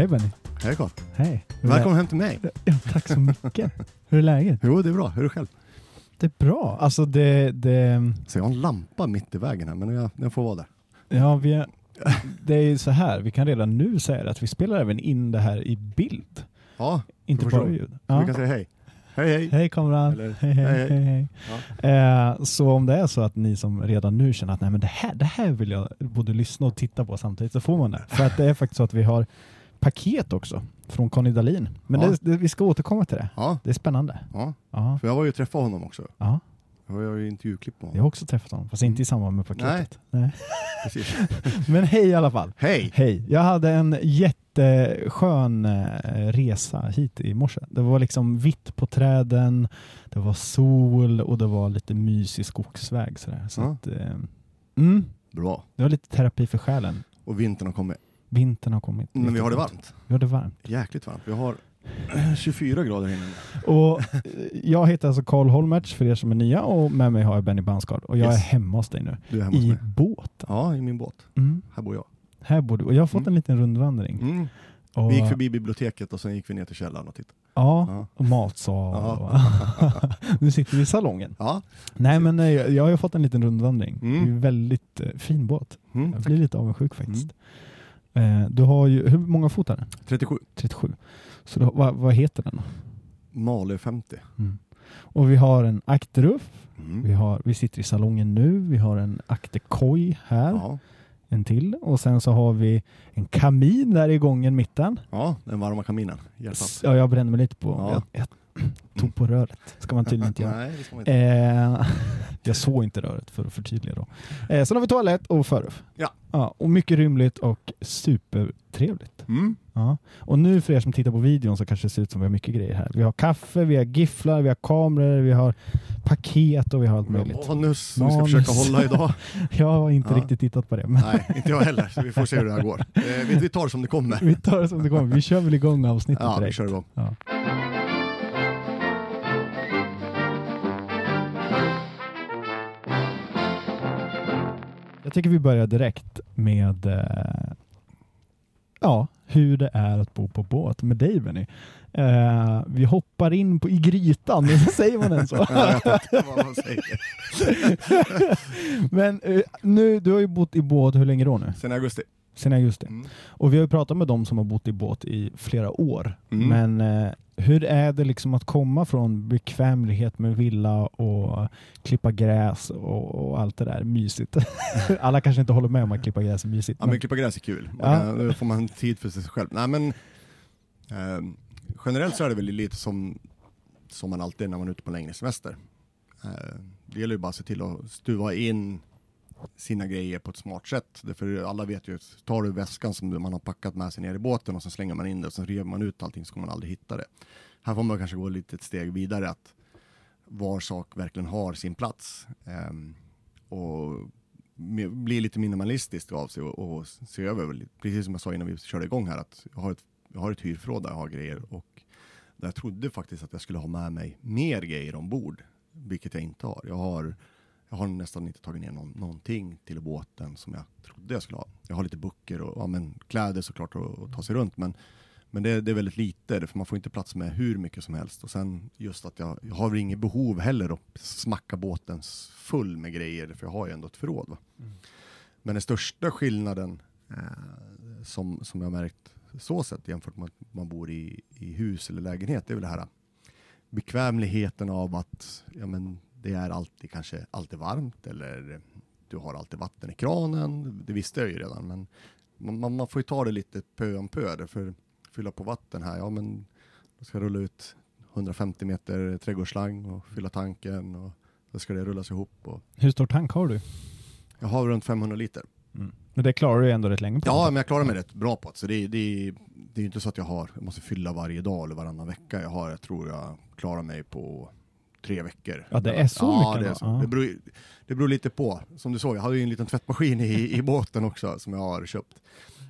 Hej Benny. Hej Carl. Hej. Välkommen hem till mig. Ja, tack så mycket. Hur är läget? Jo, det är bra. Hur är det själv? Det är bra. Alltså det, det, Så jag har en lampa mitt i vägen här, men jag, den får vara där. ja, vi är, det är så här, vi kan redan nu säga att vi spelar även in det här i bild. Ja, Inte bara ljud. Ja. vi kan säga hej. Hej hej. Hej kameran. Eller, Hej hej, hej, hej, hej. Eh, så om det är så att ni som redan nu känner att Nej, men det, här, det här vill jag både lyssna och titta på samtidigt så får man det. För att det är faktiskt så att vi har paket också från Conny Dahlin. Men Ja. det, det, vi ska återkomma till det. Ja, Det är spännande. ja. Ja, För jag var ju träffade honom också. ja. Jag var ju intervjuklipp Jag honom. har också träffat honom, fast inte i samband med paketet. Nej. Precis. Men hej i alla fall. Hej! Hej. Jag hade en jätteskön eh, resa hit i morse. Det var liksom vitt på träden, det var sol och det var lite mysig skogsväg. Sådär. Så Ja. att, eh, mm, Bra. det var lite terapi för själen. Och vintern har kommit. Vintern har kommit. Men vi har det varmt. Vi har det varmt. Jäkligt varmt. Vi har eh, 24 grader inne. Och eh, jag heter alltså Karl Holmertz för er som är nya och med mig har jag Benny Bansgard och jag Yes. är hemma hos dig nu. Du är hemma hos I mig. båten. Ja, i min båt. Mm. Här bor jag. Här bor du. Och jag har fått Mm. en liten rundvandring. Mm. Och, Vi gick förbi biblioteket och sen gick vi ner till källaren och tittade. Ja, Ja. och matsal. Ja. Nu sitter vi i salongen. Ja. Nej men eh, jag har ju fått en liten rundvandring. Mm. Det är en väldigt eh, fin båt. Mm. Jag blir lite avundsjuk faktiskt. Eh, du har ju, hur många fot är den? 37. 37. Så har- vad, vad heter den då? Malö 50. Mm. Och vi har en akterruff. Mm. Vi, har, vi sitter i salongen nu. Vi har en akterkoj här. Ja. En till. Och sen så har vi en kamin där i gången mitten. ja, den varma kaminen. Hjälpsamt. Ja, jag brände mig lite på. Ja. Jag, jag tog på röret. ska man tydligen inte göra. Nej, det ska man inte. Eh, jag såg inte röret för att förtydliga då. Eh, sen har vi toalett och förruff. Ja. ja. Och mycket rymligt och supertrevligt. Mm. Ja. Och nu för er som tittar på videon så kanske det ser ut som vi har mycket grejer här. Vi har kaffe, vi har gifflar, vi har kameror, vi har paket och vi har allt möjligt. Manus som vi ska försöka hålla idag. Jag har inte Ja. riktigt tittat på det. Men Nej, inte jag heller. Så vi får se hur det här går. Eh, vi, vi tar det som det kommer. vi tar det som det kommer. Vi kör väl igång avsnittet Ja, vi direkt. kör igång. Ja. Jag tycker vi börjar direkt med eh, ja, hur det är att bo på båt med dig Benny. Eh, vi hoppar in på, i grytan, säger man än så? Jag vet inte vad man säger. Men eh, nu, du har ju bott i båt hur länge då nu? Sen augusti. Sen augusti. Mm. Och vi har ju pratat med de som har bott i båt i flera år. Mm. Men eh, hur är det liksom att komma från bekvämlighet med villa och klippa gräs och, och allt det där mysigt? Alla kanske inte håller med om att klippa gräs är mysigt. Ja, men- men klippa gräs är kul. Ja. kan, då får man tid för sig själv. Nej, men, eh, generellt så är det väl lite som, som man alltid är när man är ute på längre semester. Eh, det gäller ju bara att se till att stuva in sina grejer på ett smart sätt. Därför alla vet ju att tar du väskan som man har packat med sig ner i båten och sen slänger man in det och sen river man ut allting så kommer man aldrig hitta det. Här får man kanske gå lite ett steg vidare att var sak verkligen har sin plats. Ehm, och bli lite minimalistisk av sig och, och se över, precis som jag sa innan vi körde igång här, att jag har ett, jag har ett hyrförråd där jag har grejer och där jag trodde faktiskt att jag skulle ha med mig mer grejer ombord, vilket jag inte har. Jag har, jag har nästan inte tagit ner någon, någonting till båten som jag trodde jag skulle ha. Jag har lite böcker och ja, men, kläder såklart att ta sig runt, men men det, det är väldigt lite, för man får inte plats med hur mycket som helst. Och sen just att jag, jag har inget behov heller att smacka båten full med grejer, för jag har ju ändå ett förråd. Va? Men den största skillnaden eh, som, som jag har märkt så sett jämfört med att man bor i, i hus eller lägenhet, det är väl det här bekvämligheten av att ja, men det är alltid kanske alltid varmt eller du har alltid vatten i kranen. Det visste jag ju redan, men man, man, får ju ta det lite pö om pö. För fylla på vatten här, ja men då ska jag rulla ut 150 meter trädgårdsslang och fylla tanken och då ska det rullas ihop. Och Hur stor tank har du? jag har runt 500 liter. Men det klarar du ändå rätt länge på. Ja, men jag klarar mig rätt bra på det. Så det, är- det, det är ju inte så att jag har, jag måste fylla varje dag eller varannan vecka. Jag har, jag tror jag klarar mig på tre veckor. Ja, det är så ja, mycket det, är så. Det, beror, det beror lite på. Som du såg, jag hade ju en liten tvättmaskin i, i båten också som jag har köpt.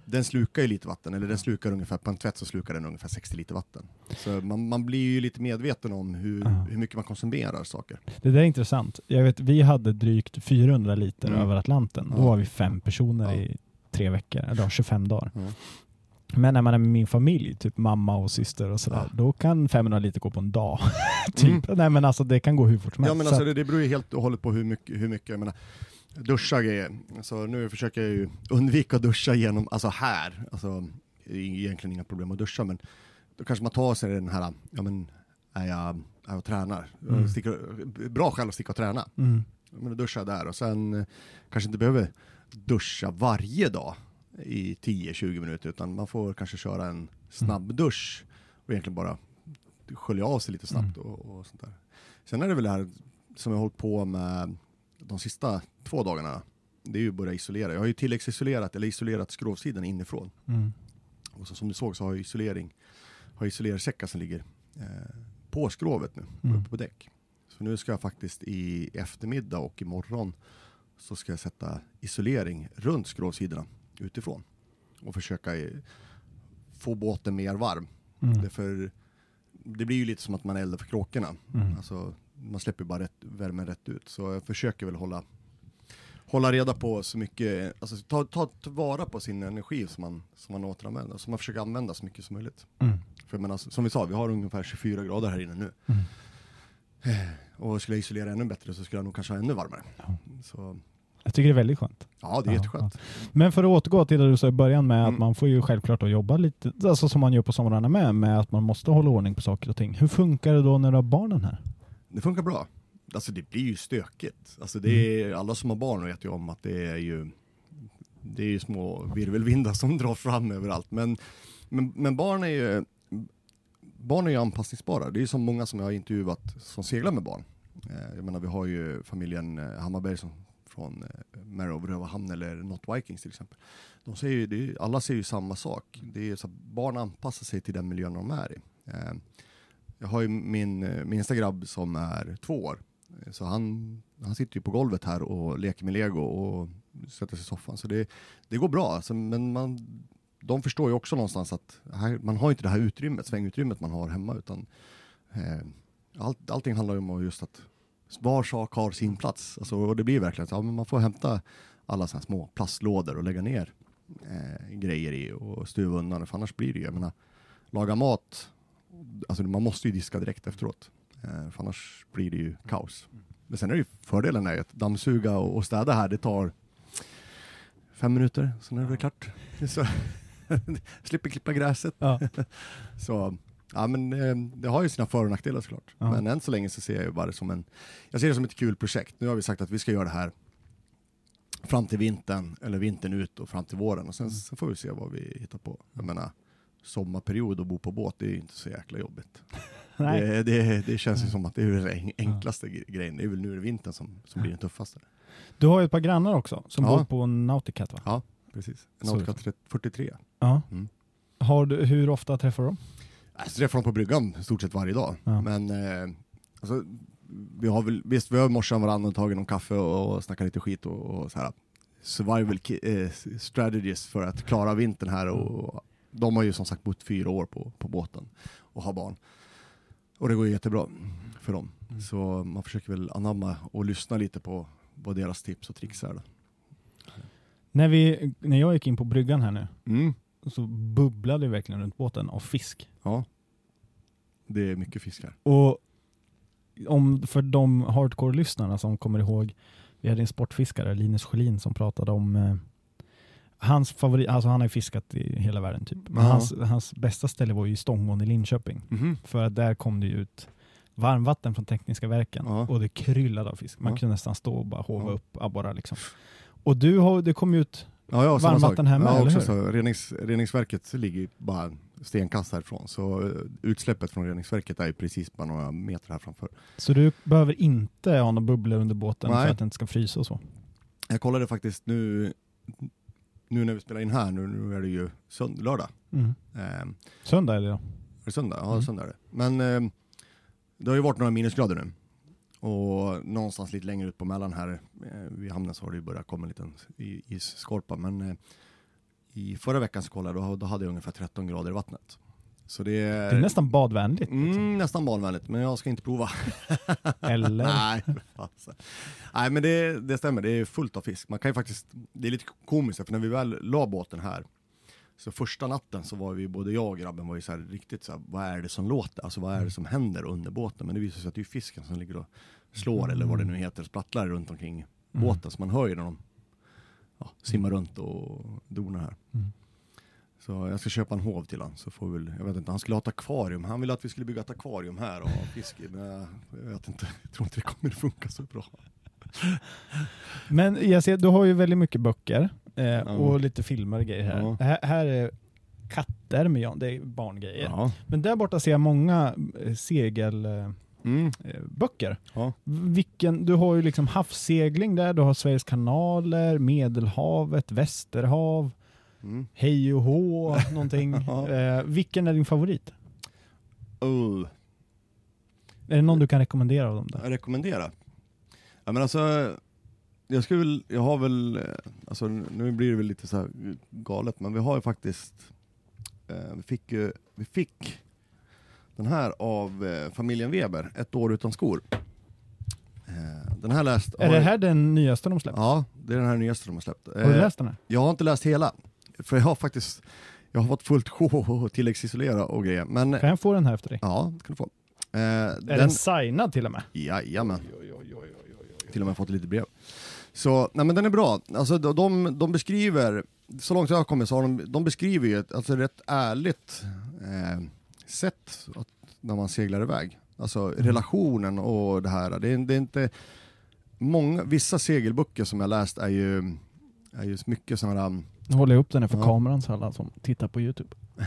Den slukar ju lite vatten, eller den slukar ungefär, på en tvätt så slukar den ungefär 60 liter vatten. Så man, man blir ju lite medveten om hur, Ja. hur mycket man konsumerar saker. Det där är intressant. Jag vet, vi hade drygt 400 liter Mm. över Atlanten. Då Ja. var vi fem personer Ja. i tre veckor, eller ja, 25 dagar. Ja. Men när man är med min familj, typ mamma och syster och sådär, Ja. då kan 500 liter gå på en dag. typ. Nej men alltså det kan gå hur fort som Ja helst. men Så alltså det, det beror ju helt och hållet på hur mycket, hur mycket jag menar, duscha grejer. Alltså nu försöker jag ju undvika att duscha genom, alltså här, alltså det är egentligen inga problem att duscha men då kanske man tar sig den här, ja men är jag, är jag tränar, Mm. Sticker, bra skäl att sticka och träna. mm. Men jag där och sen eh, kanske inte behöver duscha varje dag i 10-20 minuter utan man får kanske köra en snabb dusch och egentligen bara skölja av sig lite snabbt Mm. och, och sånt där. Sen är det väl det här som jag har hållit på med de sista två dagarna. Det är ju att börja isolera. Jag har ju tilläggsisolerat eller isolerat skrovsidan inifrån. Mm. Och så, som du såg så har jag isolering, har isolersäckar som ligger eh, på skrovet nu, Mm. uppe på däck. Så nu ska jag faktiskt i eftermiddag och imorgon så ska jag sätta isolering runt skrovsidorna utifrån och försöka eh, få båten mer varm. Mm. Det, för, det blir ju lite som att man eldar för kråkorna. Mm. Alltså, man släpper bara rätt, värmen rätt ut. Så jag försöker väl hålla, hålla reda på så mycket, alltså ta, ta tillvara på sin energi som man, som man återanvänder, som man försöker använda så mycket som möjligt. Mm. För menar, som vi sa, vi har ungefär 24 grader här inne nu. Mm. Och skulle jag isolera ännu bättre så skulle jag nog kanske ha ännu varmare. Ja. Så, Jag tycker det är väldigt skönt. ja, det är Ja, jätteskönt. Men för att återgå till det du sa i början med att Mm. man får ju självklart att jobba lite, alltså som man gör på somrarna med, med att man måste hålla ordning på saker och ting. Hur funkar det då när du har barnen här? Det funkar bra. Alltså det blir ju stökigt. Alltså det är, alla som har barn vet ju om att det är ju det är ju små virvelvindar som drar fram överallt. Men, men, men barn är ju barn är ju anpassningsbara. Det är ju som många som jag har intervjuat som seglar med barn. Eh, jag menar vi har ju familjen eh, Hammarberg som från eh, Mary of Rövahamn eller Not Vikings till exempel. De säger ju, det är, alla säger ju samma sak. Det är så att barn anpassar sig till den miljön de är i. Eh, jag har ju min eh, minsta grabb som är två år. Så han, han sitter ju på golvet här och leker med lego och sätter sig i soffan. Så det, det går bra. Alltså, men man, de förstår ju också någonstans att här, man har inte det här utrymmet, svängutrymmet man har hemma. Utan, eh, allt, allting handlar ju om att just att var sak har sin plats. Alltså, och det blir verkligen så ja, men man får hämta alla såna små plastlådor och lägga ner eh, grejer i och stuva undan. För annars blir det ju, jag menar, laga mat, alltså man måste ju diska direkt efteråt. Eh, för annars blir det ju kaos. Men sen är det ju fördelen är ju att dammsuga och, och städa här, det tar fem minuter, sen är det klart. Så, slipper klippa gräset. Ja. Så, ja men eh, det har ju sina för och nackdelar såklart. Ja. Men än så länge så ser jag ju bara det som en, jag ser det som ett kul projekt. Nu har vi sagt att vi ska göra det här fram till vintern, eller vintern ut och fram till våren och sen, Mm. sen får vi se vad vi hittar på. Jag menar, sommarperiod och bo på båt, det är ju inte så jäkla jobbigt. Nej. Det, det, det känns ju som att det är den enklaste gre- grejen. Det är väl nu i vintern som, som blir den tuffaste. Du har ju ett par grannar också som Ja. bor på Nauticat va? Ja, precis. En Så- Nautica 30 43. Ja. Mm. Har du, hur ofta träffar du dem? Jag träffar dem på bryggan i stort sett varje dag. Ja. Men eh, alltså, vi har väl, visst vi har morsat varandra och tagit någon kaffe och, och snackat lite skit och, och så här survival ki- eh, strategies för att klara vintern här och de har ju som sagt bott fyra år på, på båten och har barn. Och det går ju jättebra för dem. Mm. Så man försöker väl anamma och lyssna lite på vad deras tips och tricks är. Då. När, vi, när jag gick in på bryggan här nu Mm. Så bubblade det verkligen runt båten av fisk. Ja. Det är mycket fiskar. Och om, för de hardcore-lyssnarna som kommer ihåg, vi hade en sportfiskare, Linus Schelin, som pratade om eh, hans favorit, alltså han har ju fiskat i hela världen typ. Men hans, hans bästa ställe var ju Stångån i Linköping. Mhm. För att där kom det ju ut varmvatten från tekniska verken Ja. och det kryllade av fisk. Man Ja. kunde nästan stå och bara hova upp abborrar liksom. Och du har, det kom ut, Ja, ja, Varmvatten hemma, ja, eller hur? så. Renings, reningsverket ligger bara stenkast härifrån, så eh, utsläppet från reningsverket är ju precis bara några meter här framför. så du behöver inte ha några bubblor under båten Nej. för att den inte ska frysa och så. Jag kollade faktiskt nu, nu när vi spelar in här, nu, nu är det ju sönd- lördag. Mm. Eh, Söndag eller? är det söndag? Ja, Mm. söndag är det. Men eh, det har ju varit några minusgrader nu. Och någonstans lite längre ut på mellan här eh, vid hamnen så har det börjat komma en liten i- isskorpa. Men eh, i förra veckan så kollade jag, då, då hade jag ungefär 13 grader i vattnet. Så det är, Det är nästan badvänligt. Liksom. mm, nästan barnvänligt, men jag ska inte prova. Eller? Nej. Nej men det, det stämmer, det är fullt av fisk. Man kan ju faktiskt, det är lite komiskt för när vi väl la båten här Så första natten så var vi, både jag och grabben var ju så här riktigt så här, vad är det som låter? Alltså vad är det som händer under båten? Men det visar sig att det är fisken som ligger och slår eller vad det nu heter, sprattlar runt omkring Mm. båten. Så man hör ju när de ja, simmar runt och donar här. Mm. Så jag ska köpa en hov till han så får vi väl, jag vet inte, han skulle ha ett akvarium. Han ville att vi skulle bygga ett akvarium här och ha fisk i, men jag, jag vet inte, jag tror inte det kommer funka så bra. Men jag ser, du har ju väldigt mycket böcker eh, och lite filmer och grejer här. Ja. här. Här är katter med Jan, det är barngrejer. Ja. Men där borta ser jag många eh, segelböcker. Mm. Eh. Ja. Vilken, du har ju liksom havssegling där, du har Sveriges kanaler, Medelhavet, Västerhav, Mm. hej och hå, någonting. Eh, vilken är din favorit? Uh. Är det någon du kan rekommendera av dem där? Jag rekommenderar. Ja men alltså, jag skulle väl, jag har väl, eh, alltså nu blir det väl lite så galet, men vi har ju faktiskt, eh, vi fick ju, vi fick den här av eh, familjen Weber, Ett år utan skor. Eh, den här läst, Är det här den nyaste de släppt? Ja, det är den här nyaste de har släppt. Har du Eh, läst den här? Jag har inte läst hela, för jag har faktiskt, jag har fått fullt sjå och tilläggsisolera och grejer. Men Kan jag få den här efter dig? ja, det kan du få. Är den, den signad till och med? Jajamän. Till och med fått lite brev. Så, nej men den är bra. Alltså de, de, beskriver, så långt jag har kommit så har de, de beskriver ju ett alltså, rätt ärligt eh, sätt att, när man seglar iväg. Alltså relationen och det här. Det är, det är inte, många, vissa segelböcker som jag läst är ju, är ju mycket sådana Nu håller jag upp den här för Ja. kameran så alla som tittar på Youtube.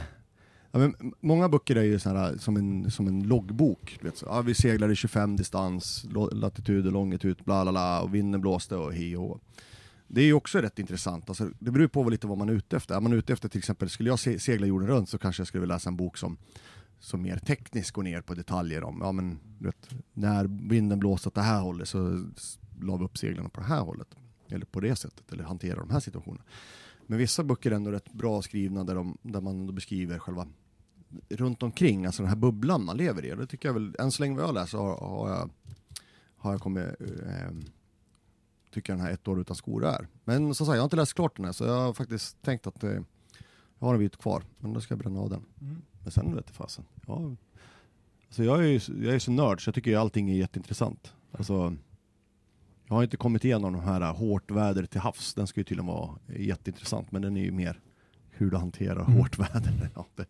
Ja, men många böcker är ju så här, som, en, som en loggbok. Du vet, så, ja, vi seglade 25 distans, latitud och longitud, bla bla bla, och vinden blåste och hi och. Det är ju också rätt intressant. Alltså, det beror på vad lite vad man är ute efter. Är man ute efter till exempel, skulle jag se, segla jorden runt så kanske jag skulle vilja läsa en bok som, som mer tekniskt går ner på detaljer om, ja men du vet, när vinden blåser åt det här hållet så la vi upp seglen på det här hållet. Eller på det sättet, eller hantera de här situationerna. Men vissa böcker är ändå rätt bra skrivna där, de, där man beskriver själva runt omkring, alltså den här bubblan man lever i. Och det tycker jag väl, än så länge vad jag läser har, har jag, har jag kommit, eh, tycker jag den här ett år utan skor är. Men som sagt, jag har inte läst klart den här, så jag har faktiskt tänkt att eh, jag har en bit kvar, men då ska jag bränna av den. Men sen vet jag fasen. Ja, alltså jag är ju så- jag är så nörd så jag tycker ju allting är jätteintressant. Alltså, jag har inte kommit igenom de här äh, hårt väder till havs, den ska ju tydligen vara jätteintressant, men den är ju mer hur du hanterar Mm. hårt väder. Ja, det,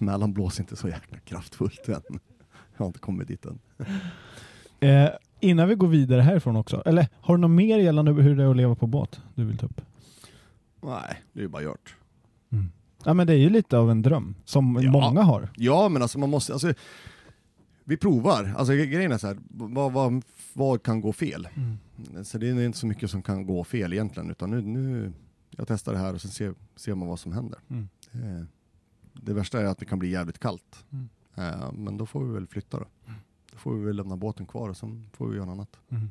Mällan blåser inte så jäkla kraftfullt än. Jag har inte kommit dit än. Eh, innan vi går vidare härifrån också, eller har du något mer gällande hur det är att leva på båt du vill ta upp? Nej, det är ju bara gjort. Ja men det är ju lite av en dröm, som Ja. många har. Ja, men alltså man måste, alltså, vi provar. Alltså grejen är så här, vad, vad, vad kan gå fel? Så det är inte så mycket som kan gå fel egentligen, utan nu, nu jag testar det här och sen ser, ser man vad som händer. Mm. Eh, Det värsta är att det kan bli jävligt kallt. Mm. Eh, Men då får vi väl flytta då. Då får vi väl lämna båten kvar och sen får vi göra något annat. Mm.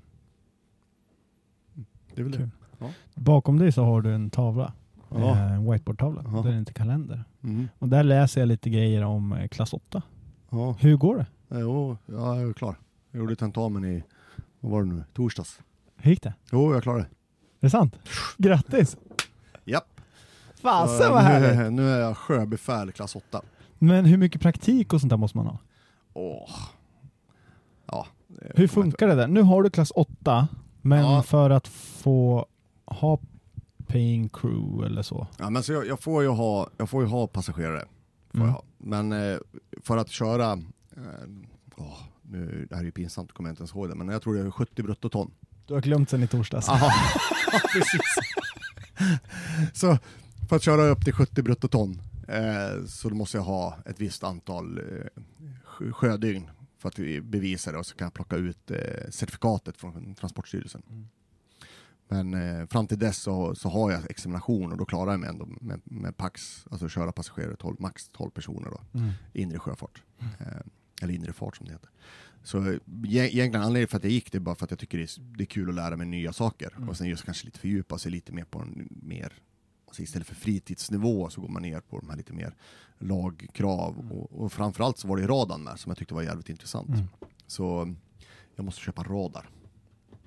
Det är väl Kul. det. Ja. Bakom dig så har du en tavla, Ja. eh, en whiteboardtavla, Ja. där är inte kalender. Mm. Och där läser jag lite grejer om eh, klass 8. Ja. Hur går det? Eh, Jo, ja, jag är klar. Jag gjorde tentamen i, vad var det nu, torsdags. Hur gick det? Jo, jag klarade det. Är det sant? Grattis! Japp. Fasen vad nu, härligt! är- nu är jag sjöbefäl klass 8. Men hur mycket praktik och sånt där måste man ha? Åh. Ja. Hur funkar det där? Nu har du klass 8, men Ja. för att få ha paying crew eller så. Ja, men så jag, jag, får ju ha, jag får ju ha passagerare. Mm. ha. Men eh, för att köra, eh, åh, nu, det här är ju pinsamt, kommer jag inte ens ihåg det, men jag tror det är 70 bruttoton. Du har glömt sen i torsdags. Aha. Precis. så för att köra upp till 70 bruttoton eh, så då måste jag ha ett visst antal eh, sjö- sjödygn för att vi bevisar det och så kan jag plocka ut eh, certifikatet från Transportstyrelsen. Mm. Men eh, fram till dess så, så har jag examination och då klarar jag mig ändå med, med Pax, alltså köra passagerare 12, max 12 personer då, Mm. inre sjöfart. Eh, eller inre fart som det heter. Så egentligen anledningen för att jag gick det är bara för att jag tycker det är, det är kul att lära mig nya saker. Mm. Och sen just kanske lite fördjupa sig lite mer på en mer, alltså istället för fritidsnivå så går man ner på de här lite mer lagkrav. Och, och framförallt så var det radarn med som jag tyckte var jävligt intressant. Mm. Så jag måste köpa radar.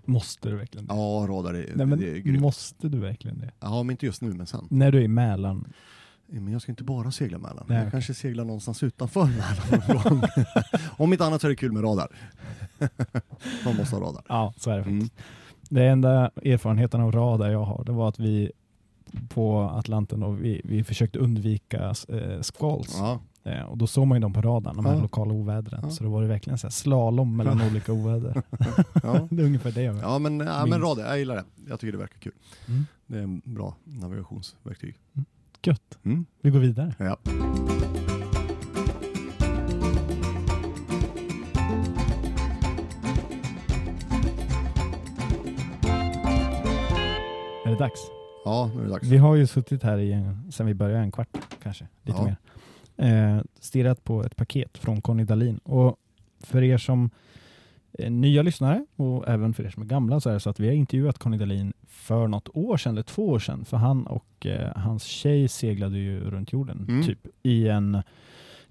Måste du verkligen det? Ja, radar är, Nej, men det är grymt. måste du verkligen det? Ja, men inte just nu men sen. När du är i Mälaren? men jag ska inte bara segla Mälaren. Nej, jag okej. kanske seglar någonstans utanför Mälaren. Om inte annat så är det kul med radar. Man måste ha radar. Ja, så är det Mm. faktiskt. Det enda erfarenheten av radar jag har, det var att vi på Atlanten och vi, vi försökte undvika eh, squalls. Ja. Eh, och då såg man ju dem på radarn, de här Ja. lokala ovädren. Ja. Så det var det verkligen så slalom mellan olika oväder. Det är ungefär det jag menar. Ja men, ja, men radar, jag gillar det. Jag tycker det verkar kul. Mm. Det är en bra navigationsverktyg. Gött. Mm. Vi går vidare. Ja. Är det dags? Ja, nu är det dags. Vi har ju suttit här i en, sen vi började, en kvart kanske, lite Ja. mer. Eh, stirrat på ett paket från Conny Dahlin. Och för er som är nya lyssnare och även för er som är gamla så är det så att vi har intervjuat Conny Dahlin för något år sedan, eller två år sedan, för han och eh, hans tjej seglade ju runt jorden, Mm. typ i en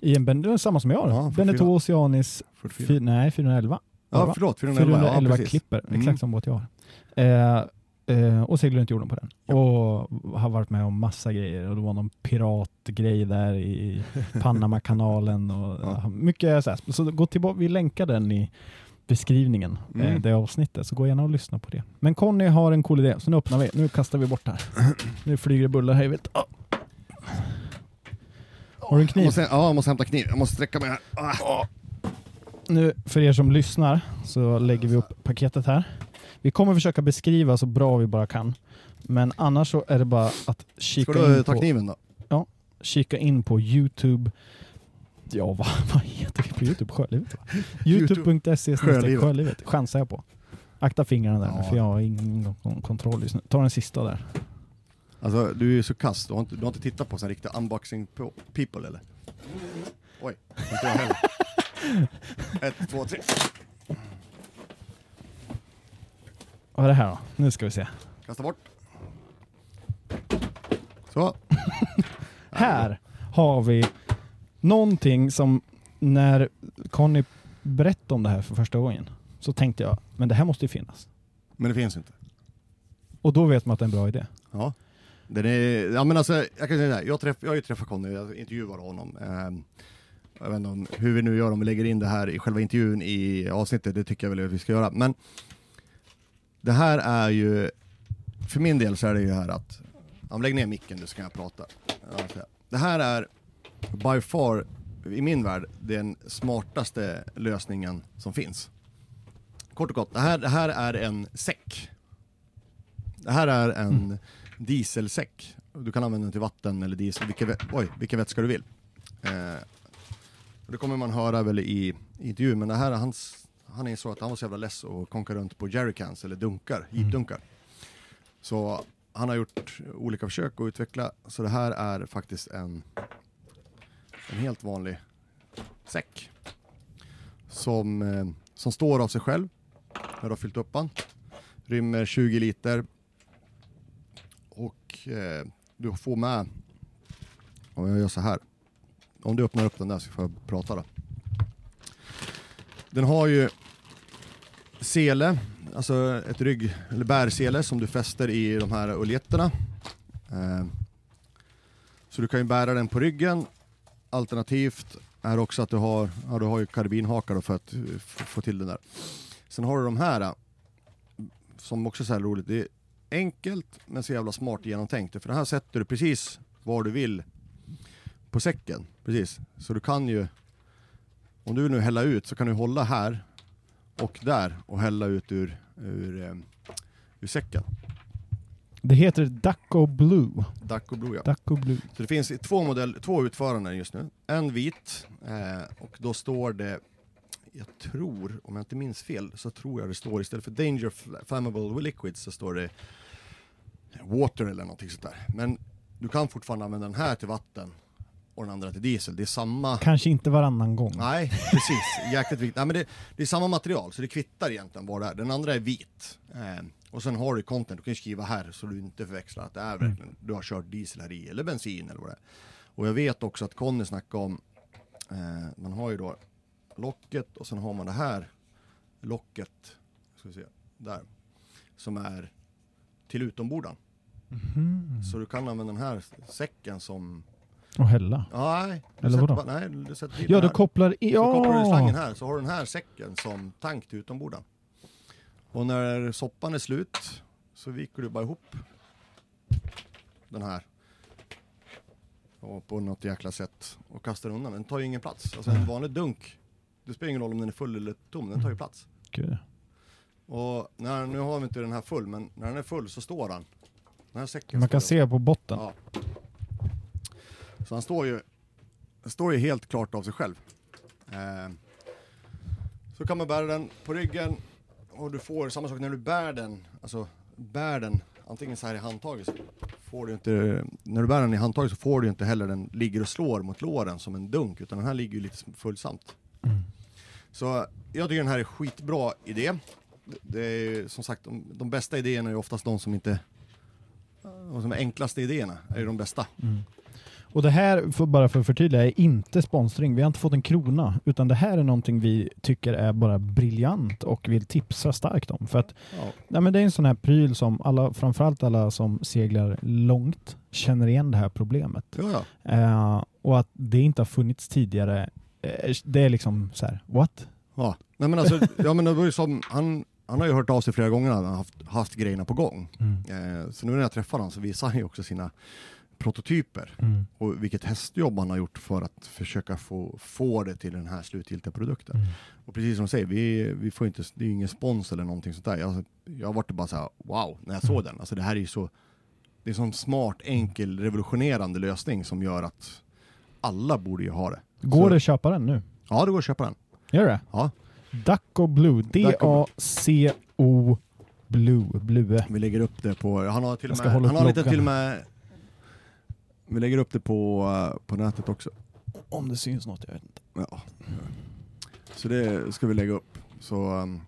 i en, ben- samma som jag, Ja, ja, 44. Beneteau Oceanis, 44. fy, nej 411. Ja, förlåt. 411. 411 ja, klipper, Mm. exakt som båt jag har. Eh, eh, och seglade runt jorden på den. Ja. Och har varit med om massa grejer. Och det var någon piratgrej där i Panamakanalen. Och, Ja. Mycket så, här. så gå tillbaka, vi länkar den i beskrivningen, Mm. eh, det avsnittet. Så gå gärna och lyssna på det. Men Conny har en cool idé, så nu öppnar vi. Nu kastar vi bort det här. Nu flyger det bullar i vet. Ah. Har du en Jag kniv? måste, ja, jag måste hämta kniv. Jag måste sträcka mig här. Ah. Nu, för er som lyssnar så lägger vi upp paketet här. Vi kommer försöka beskriva så bra vi bara kan. Men annars så är det bara att kika, Ska du in ta på, kniven då? kika in på Youtube. Ja, vad, vad heter vi på Youtube? Sjölivet va? Youtube.se Sjölivet. sjölivet. Chansar jag på. Akta fingrarna där Ja. för jag har ingen kon- kontroll just nu. Ta den sista där. Alltså du är ju så kass, du har inte, du har inte tittat på sån riktig unboxing people eller? Oj, inte jag heller. Ett, två, tre. Vad är det här då? Nu ska vi se. Kasta bort. Så. Här har vi någonting som när Conny berättade om det här för första gången så tänkte jag, men det här måste ju finnas. Men det finns inte. Och då vet man att det är en bra idé. Ja. Den är, ja men alltså, jag kan säga här, jag, träff, jag har ju träffat Conny, jag intervjuar honom. Ehm, jag vet inte om, hur vi nu gör om vi lägger in det här i själva intervjun i avsnittet, det tycker jag väl att vi ska göra. Men det här är ju, för min del så är det ju här att, ja, lägg ner micken nu så kan jag prata. Det här är by far, i min värld, den smartaste lösningen som finns. Kort och gott, det här, det här är en säck. Det här är en dieselsäck. Du kan använda den till vatten eller diesel, vilken, oj, vilken vätska du vill. Eh, det kommer man höra väl i, i intervjun, men det här är hans, han är så att han var så jävla less och konka runt på jerrycans eller dunkar, jeepdunkar. Så han har gjort olika försök att utveckla, så det här är faktiskt en, en helt vanlig säck. Som, eh, som står av sig själv, när du har fyllt upp den. Rymmer 20 liter, och eh, du får med, om jag gör så här, om du öppnar upp den där så får jag prata då. Den har ju sele, alltså ett rygg eller bärsele som du fäster i de här uljetterna. Eh, så du kan ju bära den på ryggen. Alternativt är också att du har, ja, du har ju karbinhakar då för att eh, få till den där. Sen har du de här eh, som också är så här roligt. Det är enkelt men så jävla smart genomtänkt. För det här sätter du precis var du vill på säcken. Precis. Så du kan ju, om du nu hälla ut så kan du hålla här och där och hälla ut ur, ur, eh, ur säcken. Det heter Ducko Blue. Och Blue ja. Ducko Blue. Så det finns två, modell, två utföranden just nu. En vit eh, och då står det, jag tror, om jag inte minns fel, så tror jag det står istället för Danger Fl- Flammable Liquids så står det Water eller någonting sånt där. Men du kan fortfarande använda den här till vatten och den andra till diesel. Det är samma Kanske inte varannan gång. Nej, precis. Jäkligt viktigt. Nej, men det, det är samma material, så det kvittar egentligen vad det är. Den andra är vit. Eh, och sen har du content, du kan skriva här så du inte förväxlar att det är verkligen, du har kört diesel här i, eller bensin eller vad det är. Och jag vet också att Conny snackade om, eh, man har ju då locket och sen har man det här locket, ska vi se, där, som är till utombordan. Mhm. Så du kan använda den här säcken som Och hälla. Nej, du Eller sätter vadå? bara- nej, du sätter Ja, den du kopplar i... Så kopplar du slangen Ja! här, så har du den här säcken som tank till utomborden. Och när soppan är slut så viker du bara ihop den här och på något jäkla sätt och kastar undan. Den tar ju ingen plats. Alltså en vanlig dunk, det spelar ingen roll om den är full eller tom, den tar ju plats. Gud. Och när, nu har vi inte den här full, men när den är full så står han. Den här säcken Man kan se på botten. Ja. Så han står ju, står ju helt klart av sig själv. Eh, så kan man bära den på ryggen och du får samma sak när du bär den, alltså bär den antingen så här i handtaget så får du inte, när du bär den i handtaget så får du inte heller den ligger och slår mot låren som en dunk utan den här ligger ju lite följsamt. Mm. Så jag tycker den här är skitbra idé. Det- är ju, som sagt, de, de bästa idéerna är oftast de som inte de som är enklaste idéerna är ju de bästa. Mm. Och det här, för, bara för att förtydliga, är inte sponsring. Vi har inte fått en krona, utan det här är någonting vi tycker är bara briljant och vill tipsa starkt om. För att Ja. nej, men det är en sån här pryl som alla, framförallt alla som seglar långt, känner igen det här problemet. Ja, ja. Eh, och att det inte har funnits tidigare, eh, det är liksom så här, what? ja. Nej men alltså, ja men det var ju som, han, han har ju hört av sig flera gånger när han har haft, haft grejerna på gång. Eh, så nu när jag träffar honom så visar han ju också sina prototyper Mm. och vilket hästjobb han har gjort för att försöka få, få det till den här slutgiltiga produkten. Mm. Och precis som du säger, vi, vi får inte, det är ingen spons eller någonting sånt där. Jag, jag har varit bara så här, wow, när jag såg den. Alltså det här är ju så, det är en sån smart, enkel, revolutionerande lösning som gör att alla borde ju ha det. Går Så- det att köpa den nu? Ja, det går att köpa den. Gör det? Ja, Daco Blue. D-A-C-O Blue. Blue. vi lägger upp det på, han har till och med, han har lite till och med, vi lägger upp det på, eh, på nätet också. Om det syns något, jag vet inte. Ja. Så det ska vi lägga upp. Så um,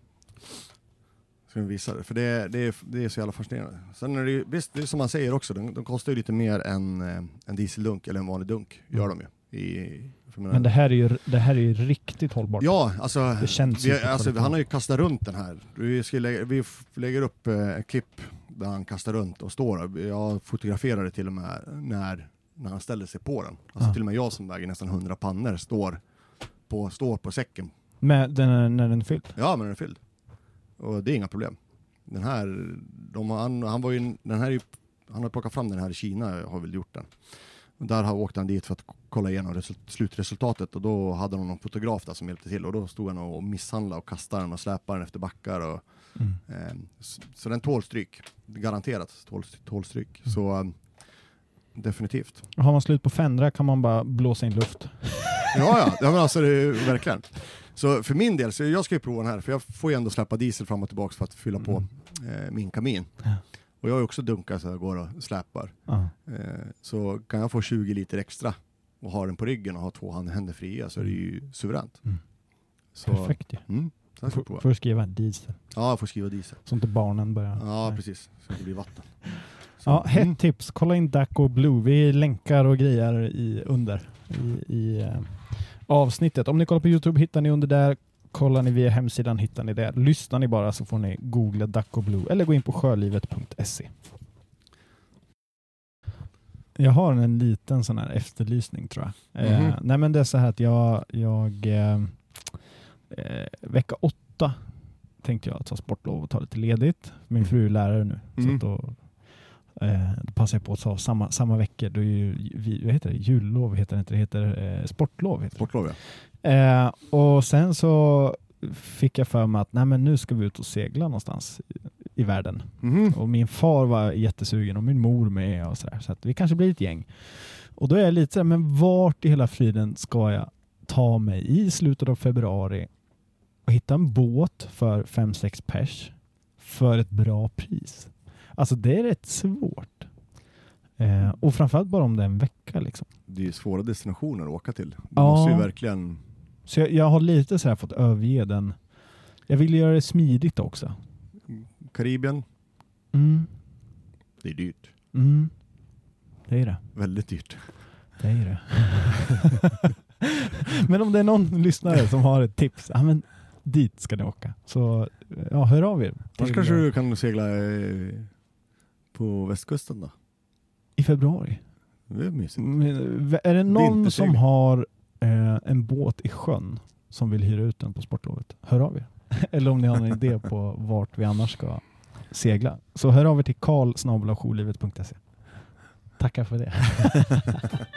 ska vi visa det. För det, det, är, det är så jävla fascinerande. Sen är det ju, visst, det är som man säger också, de, de kostar ju lite mer än eh, en dieseldunk eller en vanlig dunk. Gör de ju. I, för mina- Men det här är ju, det här är ju riktigt hållbart. Ja, alltså, Det känns vi, alltså han har ju kastat runt den här. Vi, ska lägga, vi lägger upp eh, klipp där han kastar runt och står. Jag fotograferade till och med när, när han ställer sig på den. Alltså Ja. till och med jag som väger nästan 100 pannor står på, står på säcken Med den, när den är fylld. Ja, men den är fylld. Och det är inga problem. Den här, de, han, han var ju, den här han har plockat fram den här i Kina, har väl gjort den. Och där har åkt han dit för att kolla igenom result, slutresultatet och då hade de någon fotograf där som hjälpte till och då stod han och misshandlade och kastade den och släpade den efter backar och Mm. eh, så, så den tål stryk. Garanterat tål, tål stryk. Så eh, definitivt. Har man slut på fendrar kan man bara blåsa in luft. Ja, ja, ja men alltså det är, verkligen. Så för min del, så jag ska ju prova den här, för jag får ju ändå släppa diesel fram och tillbaka för att fylla på Mm. eh, min kamin. Ja. Och jag har ju också dunkar så jag går och släpar. Ja. Eh, så kan jag få 20 liter extra och ha den på ryggen och ha två händer fria så är det ju suveränt. Mm. Så, Perfekt ju. Mm, ska Får prova. får du skriva diesel. Ja, jag får skriva diesel. Så inte barnen börjar. Ja, Nej. precis. Så det blir vatten. Så, Ja, hett mm. tips. Kolla in Daco Blue. Vi länkar och grejer i, under i, i eh, avsnittet. Om ni kollar på Youtube hittar ni under där. Kollar ni via hemsidan hittar ni det. Lyssnar ni bara så får ni googla Daco Blue eller gå in på sjölivet.se. Jag har en liten sån här efterlysning tror jag. Eh, Mhm. nej men det är så här att jag, jag eh, eh, vecka åtta tänkte jag ta sportlov och ta lite ledigt. Min fru är lärare nu. Så Mm. att då, eh, då passar jag på att ta samma, samma veckor. Då är ju, vi- vad heter det? Jullov heter det inte, det heter eh, sportlov. Heter. Sportlov ja. Eh, och sen så fick jag för mig att nej, men nu ska vi ut och segla någonstans i, i världen. Mhm. Och min far var jättesugen och min mor med och sådär. Så att vi kanske blir ett gäng. Och då är jag lite såhär, men vart i hela friden ska jag ta mig i slutet av februari och hitta en båt för 5-6 pers för ett bra pris? Alltså det är rätt svårt. Eh, och framförallt bara om det är en vecka liksom. Det är ju svåra destinationer att åka till. Du Ja. måste ju verkligen... Så jag, jag har lite så här fått överge den. Jag vill göra det smidigt också. Karibien, Mm. det är dyrt. Mm. Det är det. Väldigt dyrt. Det är det. men om det är någon lyssnare som har ett tips, ja, men dit ska ni åka. Så ja, hör av er. Annars kanske du kan segla eh, på västkusten då? I februari. Det är mysigt. Men, Är det någon Vintersegling. som har eh, en båt i sjön som vill hyra ut den på sportlovet? Hör av er. Eller om ni har en idé på vart vi annars ska segla. Så hör av er till karl Tackar för det.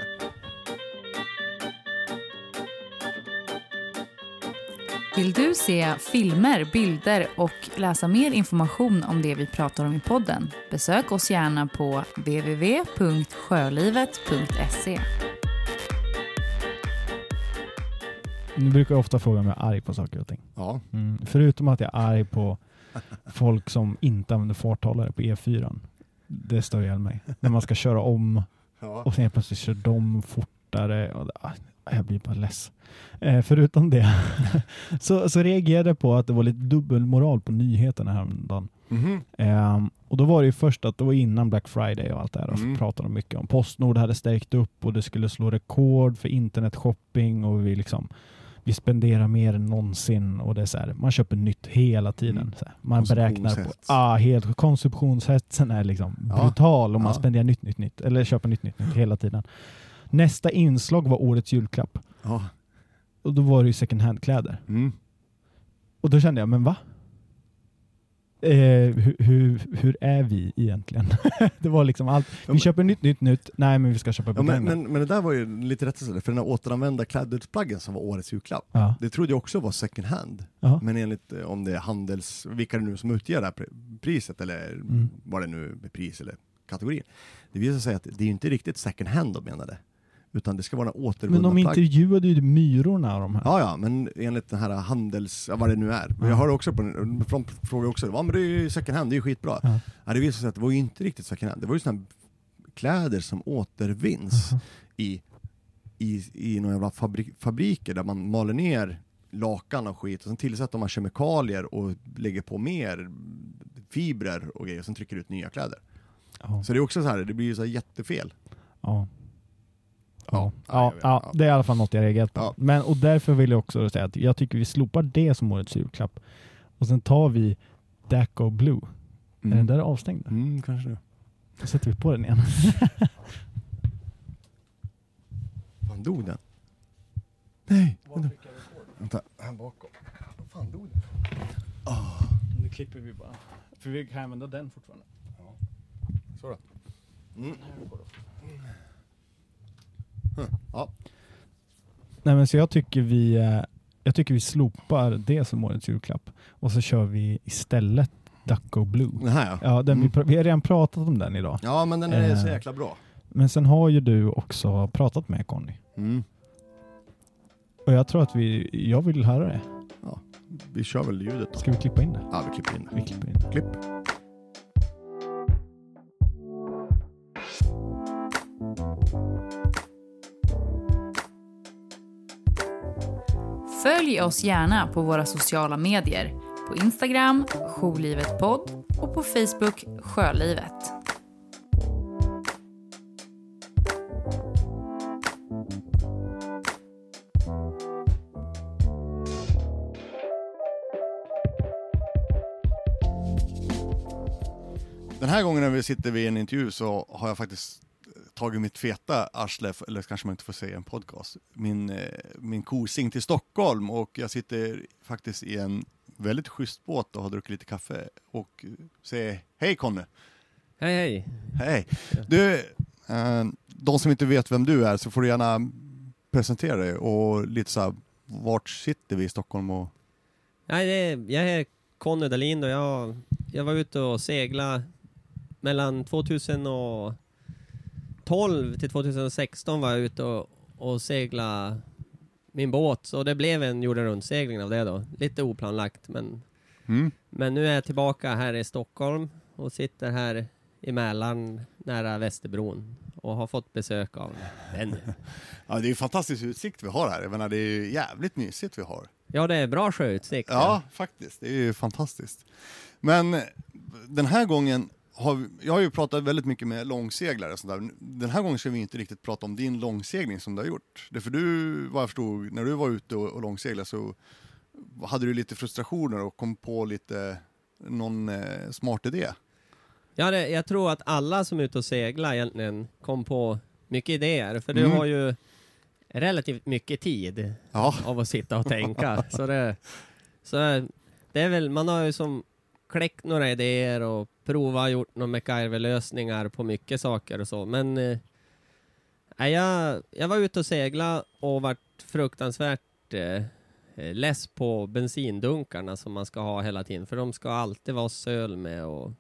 Vill du se filmer, bilder och läsa mer information om det vi pratar om i podden? Besök oss gärna på www.sjölivet.se. Ni brukar ofta fråga om jag är arg på saker och ting. Ja, Mm. Förutom att jag är arg på folk som inte använder farthållare på E4. Det stör ihjäl mig. När man ska köra om och sen plötsligt kör de fortare. Och, jag blir bara less. Eh, förutom det så, så reagerade jag på att det var lite dubbelmoral på nyheterna häromdagen. Mhm. Eh, och då var det ju först att det var innan Black Friday och allt det här. Och så Mm. pratade de mycket om Postnord hade stärkt upp och det skulle slå rekord för internetshopping och vi liksom vi spenderar mer än någonsin och det är så här, man köper nytt hela tiden. Mm. Här. Man beräknar på, ah, helt, konsumtionshetsen är liksom Ja. brutal om man Ja. spenderar nytt, nytt, nytt eller köper nytt, nytt, nytt hela tiden. Nästa inslag var årets julklapp Ja. och då var det ju second hand-kläder. Mm. Och då kände jag, men va? Eh, hur, hur, hur är vi egentligen? det var liksom allt. Ja, Vi men- köper nytt, nytt, nytt. Nej, men vi ska köpa Ja, men, men, men det där var ju lite rättelse, för den här återanvända klädesplaggen som var årets julklapp, Ja. det trodde jag också var second hand. Ja. Men enligt eh, om det är handels, vilka det nu som utger det här pri- priset eller Mm. vad det nu är pris eller kategori. Det visar sig att det är ju inte riktigt second hand de menade. Utan det ska vara återvunna Men de plagg. intervjuade ju myrorna de här. Ja, ja, men enligt den här handels, vad det nu är. Ja. jag hörde också på den, från frågade också, ja men det är ju second hand, det är ju skitbra. Ja. Ja, det visade sig att det var ju inte riktigt second hand, det var ju sådana här kläder som återvinns Aha. i, i, i några jävla fabrik, fabriker där man maler ner lakan och skit och sen tillsätter man kemikalier och lägger på mer fibrer och grejer och sen trycker ut nya kläder. Så det är också så här, det blir ju så jättefel. Ja. Ja. Ja, Ja, ja, ja, Ja. det är i alla fall något jag reagerat på. Ja. Men, och därför vill jag också säga att jag tycker vi slopar det som årets julklapp. Och sen tar vi Daco Blue. Är den där avstängd? Mm, kanske det. Då sätter vi på den igen. Fan, dog den? Nej! Vänta, här bakom. Vad fan dog den? Nu klipper vi bara. För vi kan använda den fortfarande. Så då. Mm. Hm, Ja. Nej men så jag tycker vi eh, jag tycker vi slopar det som årets julklapp och så kör vi istället Ducko Blue. Här ja. Ja, den vi, Mm. pr- vi har redan pratat om den idag. Ja men den är Eh. så jäkla bra. Men sen har ju du också pratat med Conny. Mm. Och jag tror att vi, jag vill höra det. Vi kör väl ljudet då. Ska vi klippa in det? Ja vi klipper in Vi det. klipper in det. Klipp. Följ oss gärna på våra sociala medier. På Instagram, Jourlivetpodd och på Facebook, Sjölivet. Den här gången när vi sitter vid en intervju så har jag faktiskt tagit mitt feta arsle, eller kanske man inte får säga en podcast, min, eh, min kosing till Stockholm och jag sitter faktiskt i en väldigt schysst båt och har druckit lite kaffe och säger hej Conny! Hej hej! Hej! Du, eh, de som inte vet vem du är så får du gärna presentera dig och lite så här, vart sitter vi i Stockholm och Nej, det är, jag är Conny Dahlin och jag, jag var ute och segla mellan 2012 till 2016 var jag ute och, och segla min båt, så det blev en jorden runt-segling av det då. Lite oplanlagt, men, mm? men nu är jag tillbaka här i Stockholm och sitter här i Mälaren nära Västerbron och har fått besök av Benny. Ja, det är ju fantastisk utsikt vi har här. Jag menar, det är ju jävligt mysigt vi har. Ja, det är bra sjöutsikt. Ja, faktiskt. Det är ju fantastiskt. Men den här gången har jag har ju pratat väldigt mycket med långseglare och sånt där. Den här gången ska vi inte riktigt prata om din långsegling som du har gjort. Det är för du, vad jag förstod, när du var ute och, och långseglade så hade du lite frustrationer och kom på lite någon eh, smart idé. Ja, det, jag tror att alla som är ute och seglar egentligen kom på mycket idéer. För du Mm. har ju relativt mycket tid Ja, av att sitta och tänka. så det, så det är väl, man har ju som kläckt några idéer och provat gjort några MacGyver-lösningar på mycket saker och så. Men eh, jag, jag var ute och segla och vart fruktansvärt eh, less på bensindunkarna som man ska ha hela tiden. För de ska alltid vara söl med och,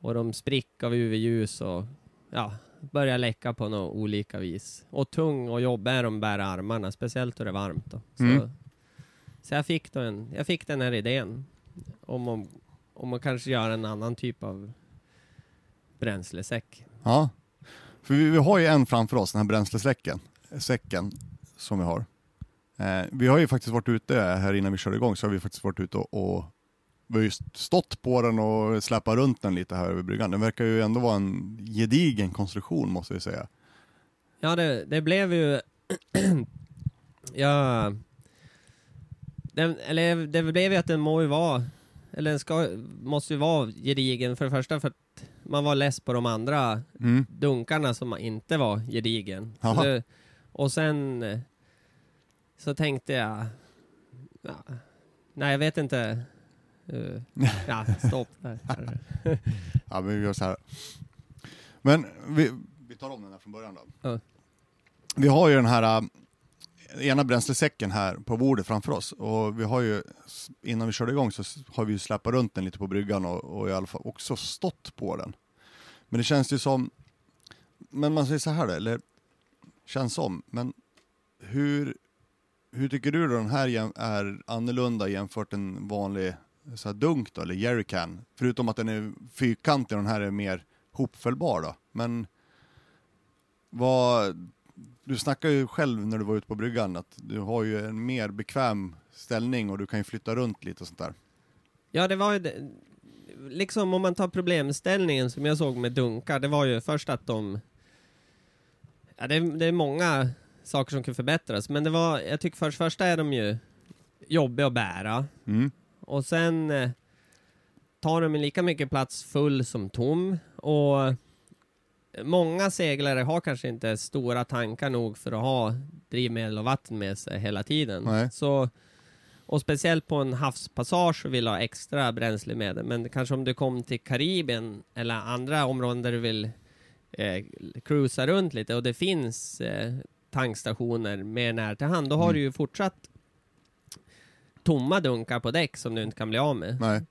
och de spricker av UV-ljus och ja, börjar läcka på några olika vis. Och tung och jobbig är de bära armarna, speciellt då det är varmt. Då. Så, Mm. så jag, fick då en, jag fick den här idén om att, om att kanske göra en annan typ av bränslesäck. ja. För vi, vi har ju en framför oss, den här bränslesäcken, säcken som vi har. Eh, vi har ju faktiskt varit ute här innan vi körde igång, så har vi faktiskt varit ute och, och vi har ju stått på den och släpat runt den lite här över bryggan. Den verkar ju ändå vara en gedigen konstruktion måste vi säga. Ja, det, det blev ju... ja... Den, eller det blev ju att den må ju vara... Eller den ska, måste ju vara gedigen för det första för att man var less på de andra Mm. dunkarna som inte var gedigen. Det, och sen så tänkte jag... Ja, nej, jag vet inte. Uh, ja, stopp där. Ja, men vi gör så här. Men vi, vi tar om den här från början då. Ja. Vi har ju den här ena bränslesäcken här på bordet framför oss och vi har ju, innan vi körde igång så har vi ju släpat runt den lite på bryggan och, och i alla fall också stått på den. Men det känns ju som, men man säger så här då, eller känns som, men hur, hur tycker du då den här är annorlunda jämfört en vanlig så här dunk då, eller jerrycan? Förutom att den är fyrkantig och den här är mer hopfällbar då. Men vad, du snackar ju själv när du var ute på bryggan att du har ju en mer bekväm ställning och du kan ju flytta runt lite och sånt där. Ja, det var ju det, liksom om man tar problemställningen som jag såg med dunkar, det var ju först att de... Ja, det, det är många saker som kan förbättras, men det var, jag tycker först första är de ju jobbiga att bära. Mm. Och sen eh, tar de lika mycket plats full som tom. Och många seglare har kanske inte stora tankar nog för att ha drivmedel och vatten med sig hela tiden. Nej. Så, och speciellt på en havspassage så vill ha extra bränsle med dig. Men kanske om du kommer till Karibien eller andra områden där du vill eh, cruisa runt lite och det finns eh, tankstationer mer nära till hand, då har Mm. du ju fortsatt tomma dunkar på däck som du inte kan bli av med. Nej.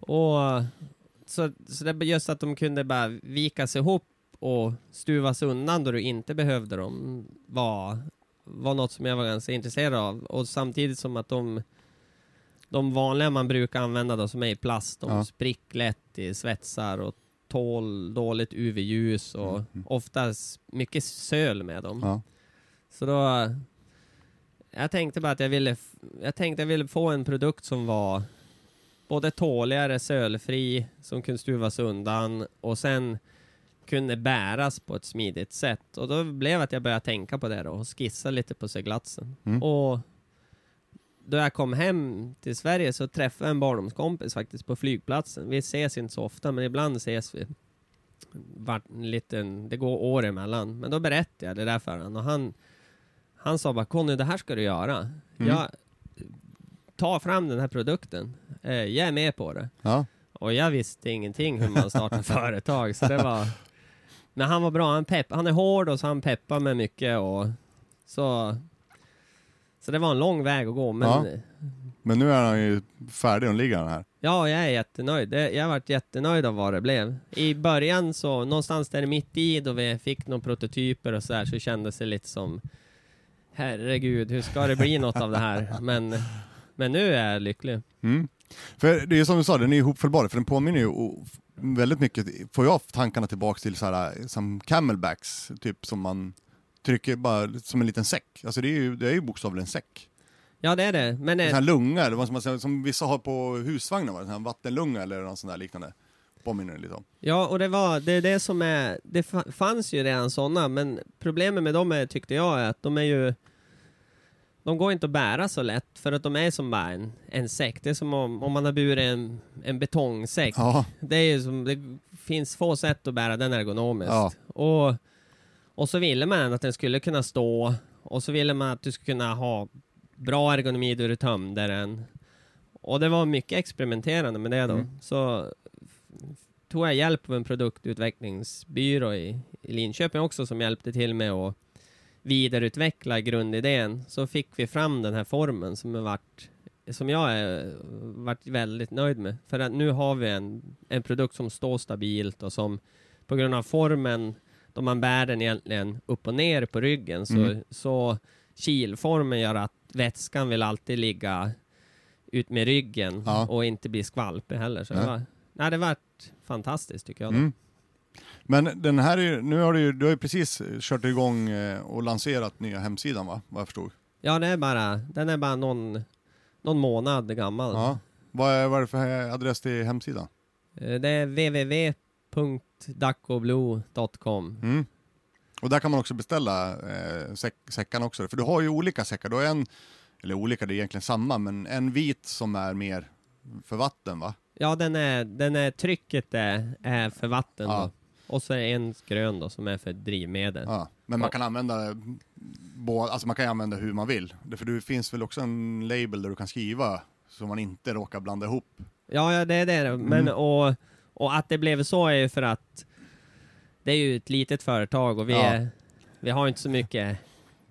Och så, så det just att de kunde bara vika sig ihop och stuvas undan då du inte behövde dem var, var något som jag var ganska intresserad av. Och samtidigt som att de, de vanliga man brukar använda då som är i plast, de Ja. sprick lätt i svetsar och tål dåligt UV-ljus och Mm, mm. oftast mycket söl med dem. Ja. Så då... Jag tänkte bara att jag ville, jag tänkte jag ville få en produkt som var både tåligare, sölfri, som kunde stuvas undan och sen kunde bäras på ett smidigt sätt. Och då blev att jag började tänka på det då och skissa lite på seglatsen. Mm. Och då jag kom hem till Sverige så träffade jag en barndomskompis faktiskt på flygplatsen. Vi ses inte så ofta, men ibland ses vi. Vart en liten, det går år emellan. Men då berättade jag det där för honom och han, han sa bara Conny, det här ska du göra. Mm. Jag, ta fram den här produkten. Eh, jag är med på det. Ja. Och jag visste ingenting hur man startar företag, så det var... Men han var bra, han, pepp, han är hård och så han peppar med mycket och så... Så det var en lång väg att gå, men Ja. ja, Men nu är han ju färdig och ligger han här. jag är jättenöjd. Jag har varit jättenöjd av vad det blev. I början så, någonstans där mitt i då vi fick några prototyper och så där, så kändes det lite som Herregud, hur ska det bli något av det här? Men, men nu är jag lycklig. Mm. För det är som du sa, den är ihopfällbar, för den påminner ju väldigt mycket, får jag tankarna tillbaks till så här, som camelbacks, typ som man trycker bara som en liten säck. Alltså det är ju, det är ju bokstavligen en säck. Ja, det är det. Men En eh, sån här lunga, eller vad säga, som vissa har på husvagnar, va? en sån här vattenlunga eller något sånt där liknande. Påminner det lite om. Ja, och det var det är det som är... Det fa- fanns ju redan sådana, men problemet med dem är, tyckte jag är att de är ju... De går inte att bära så lätt, för att de är som bara en, en säck. Det är som om, om man har burit en, en betongsäck. Ja, Det, är som, det finns få sätt att bära den ergonomiskt. Ja. Och, Och så ville man att den skulle kunna stå och så ville man att du skulle kunna ha bra ergonomi då du tömde den. Och det var mycket experimenterande med det då. Mm. Så tog jag hjälp av en produktutvecklingsbyrå i, i Linköping också som hjälpte till med att vidareutveckla grundidén. Så fick vi fram den här formen som, har varit, som jag är, varit väldigt nöjd med. För att nu har vi en, en produkt som står stabilt och som på grund av formen, då man bär den egentligen upp och ner på ryggen, så, Mm. så kilformen gör att vätskan vill alltid ligga ut med ryggen Ja. och inte bli skvalpig heller. Så Nej. det var, nej, det var fantastiskt tycker jag. Mm. Men den här är, nu har du ju, du har ju precis kört igång eh, och lanserat nya hemsidan va? Vad jag förstod. Ja, det är bara, den är bara någon, någon månad gammal. Ja. Vad är, vad är det för adress till hemsidan? Eh, Det är www.dackoblue.com. Mm. Och där kan man också beställa eh, säck, säckarna också. För du har ju olika säckar. Du har en, eller olika, det är egentligen samma, men en vit som är mer för vatten va? Ja, den är, den är, trycket är, är för vatten Ja. Och så är en grön då som är för drivmedel. Ja. Men man kan använda båda, alltså man kan använda hur man vill. För det finns väl också en label där du kan skriva så man inte råkar blanda ihop. Ja, ja det är det. Men Mm. och, och att det blev så är ju för att det är ju ett litet företag och vi, Ja. är, vi har inte så mycket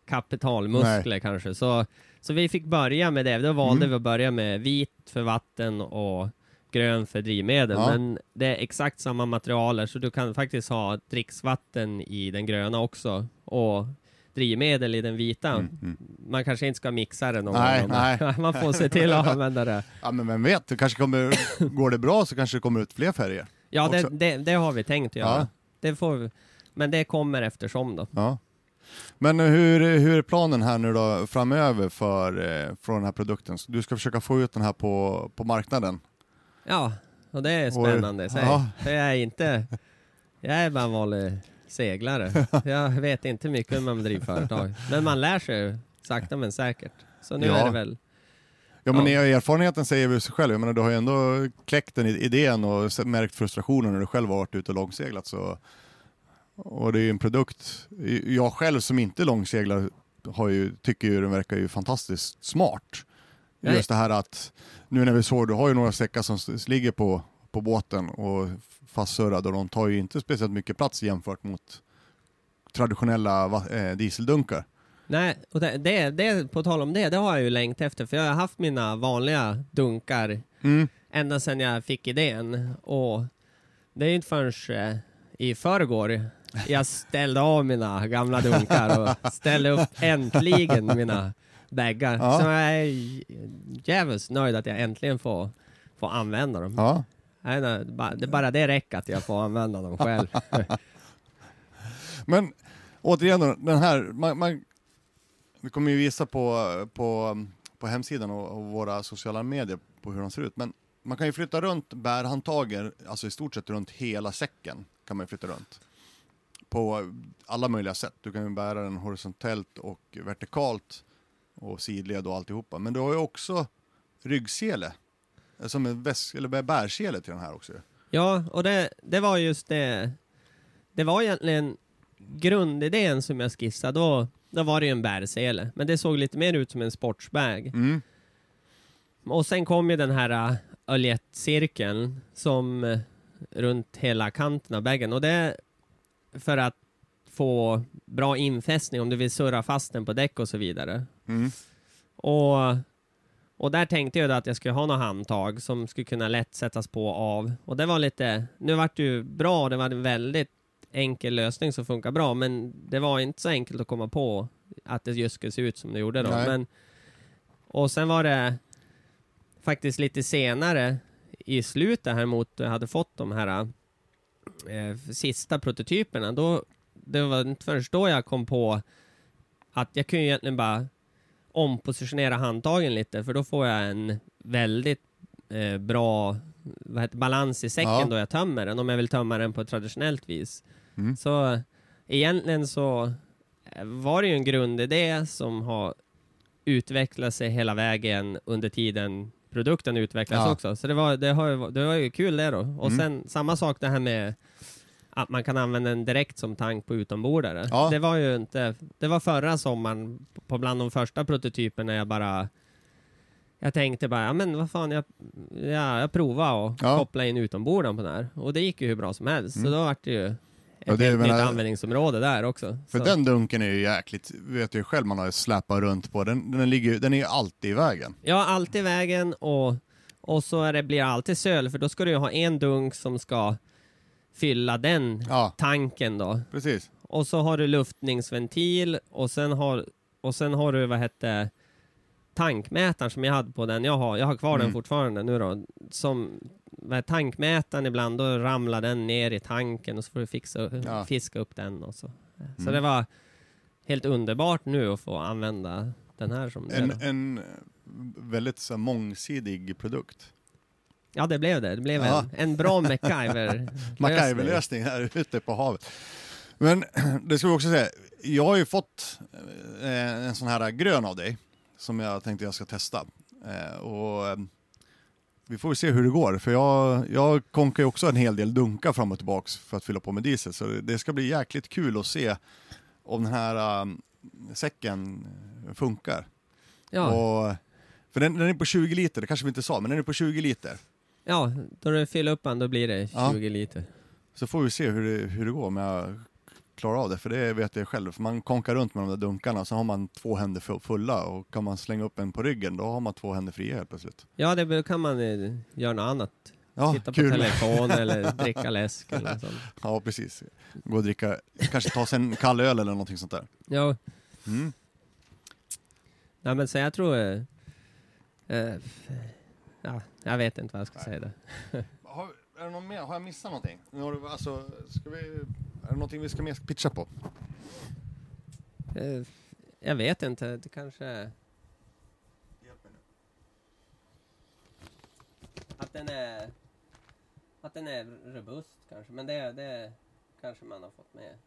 kapitalmuskler kanske. Så, så vi fick börja med det. Då valde Mm. vi att börja med vit för vatten och grön för drivmedel. Ja. Men det är exakt samma materialer så du kan faktiskt ha dricksvatten i den gröna också och drivmedel i den vita. Mm, mm. Man kanske inte ska mixa det någon Nej, gång. nej. Man får se till att använda det. Ja men vem vet, det kanske kommer, går det bra så kanske det kommer ut fler färger. Ja, det, det, det har vi tänkt göra. Ja. Det får men det kommer eftersom då. Ja. Men hur, hur är planen här nu då framöver för, eh, för den här produkten? Du ska försöka få ut den här på, på marknaden. Ja, och det är spännande. Så ja. För jag är inte... Jag är bara en vanlig seglare. Jag vet inte mycket om man driver företag. Men man lär sig ju sakta men säkert. Så nu Ja. är det väl... Ja men Ja. erfarenheten säger väl sig själv. Jag menar, du har ju ändå kläckt den idén och märkt frustrationen när du själv har varit ute och långseglat. Så, och det är ju en produkt, jag själv som inte långseglar har ju, tycker ju den verkar ju fantastiskt smart. Nej. Just det här att, nu när vi såg, du har ju några säckar som ligger på, på båten och fastsurrade och de tar ju inte speciellt mycket plats jämfört mot traditionella eh, dieseldunkar. Nej, och det, det, det, på tal om det, det har jag ju längtat efter. För jag har haft mina vanliga dunkar Mm. ända sedan jag fick idén. Och det är inte förrän eh, i förrgår jag ställde av mina gamla dunkar och ställde upp äntligen mina baggar. Ja. Så jag är jävligt nöjd att jag äntligen får, får använda dem. Ja. Nej, det, bara det räcker att jag får använda dem själv. Men återigen då, den här, man, man, vi kommer ju visa på, på, på hemsidan och, och våra sociala medier på hur de ser ut, men man kan ju flytta runt bärhandtagen, alltså i stort sett runt hela säcken kan man ju flytta runt. På alla möjliga sätt. Du kan ju bära den horisontellt och vertikalt och sidled och alltihopa. Men du har ju också ryggsele, som en väs- eller bärsele till den här också. Ja, och det, det var just det. Det var egentligen grundidén som jag skissade. Då, då var det ju en bärsele, men det såg lite mer ut som en sportsbag. Mm. Och sen kom ju den här äh, öljettcirkeln som äh, runt hela kanten av bagen. Och det för att få bra infästning om du vill surra fast den på däck och så vidare. Mm. Och, och där tänkte jag då att jag skulle ha några handtag som skulle kunna lätt sättas på och av. Och det var lite, nu vart det ju bra, det var en väldigt enkel lösning som funkar bra, men det var inte så enkelt att komma på att det just skulle se ut som det gjorde då. Nej. Men, och sen var det faktiskt lite senare i slutet här mot jag hade fått de här eh, sista prototyperna, då, det var inte först då jag kom på att jag kunde egentligen bara ompositionera handtagen lite, för då får jag en väldigt eh, bra heter, balans i säcken Ja. då jag tömmer den, om jag vill tömma den på ett traditionellt vis. Mm. Så egentligen så eh, var det ju en grundidé som har utvecklat sig hela vägen under tiden produkten utvecklas Ja. också. Så det var, det, har, det var ju kul det då. Och Mm. sen samma sak det här med att man kan använda den direkt som tank på utombordare. Ja. Det var ju inte, det var förra sommaren på bland de första prototyperna jag bara jag tänkte bara, ja men vad fan, jag, ja, jag provar att Ja. koppla in utombordaren på den här. Och det gick ju hur bra som helst. Mm. Så då vart det ju ett Ja, det helt nytt jag- användningsområde där också. För Så- den dunken är ju jäkligt, vet jag själv man har släpat runt på, den, den, ligger, den är ju alltid i vägen. Ja, alltid vägen och, och så är det, blir det alltid söl, för då ska du ju ha en dunk som ska fylla den Ja, tanken då. precis. Och så har du luftningsventil och sen har, och sen har du, vad hette tankmätaren som jag hade på den. Jag har, jag har kvar den Mm. fortfarande nu då. Som, vad tankmätaren ibland, då ramlar den ner i tanken och så får du fixa, Ja. fiska upp den och så. Så Mm. det var helt underbart nu att få använda den här som En, det då. en väldigt så mångsidig produkt. Ja, det blev det. Det blev Ja. en, en bra MacGyver. MacGyver-lösning här ute på havet. Men det ska vi också säga, jag har ju fått eh, en sån här grön av dig som jag tänkte jag ska testa. Eh, och eh, vi får se hur det går, för jag, jag konkar ju också en hel del dunkar fram och tillbaks för att fylla på med diesel, så det- ska bli jäkligt kul att se om den här um, säcken funkar. Ja, Och, för den, den är på 20 liter, det kanske vi inte sa, men den är på 20 liter. Ja, då du fyller upp den då blir det 20 Ja. liter. Så får vi se hur det, hur det går om jag klarar av det, för det vet jag själv. För man konkar runt med de där dunkarna, så har man två händer fu- fulla och kan man slänga upp en på ryggen, då har man två händer fria helt plötsligt. Ja, det kan man eh, göra något annat. Ja, Titta på kul. telefon eller dricka läsk eller något sånt. Ja, precis. Gå och dricka, kanske ta sig en kall öl eller någonting sånt där. Ja, Mm. nej, men så jag tror... Eh, eh, ja, jag vet inte vad jag ska säga där. Har, är det någon mer? har jag missat någonting? Nu har du, alltså, ska vi, är det någonting vi ska mer pitcha på? Eh, jag vet inte, det kanske... Att den är... Att den är robust kanske, men det, det kanske man har fått med.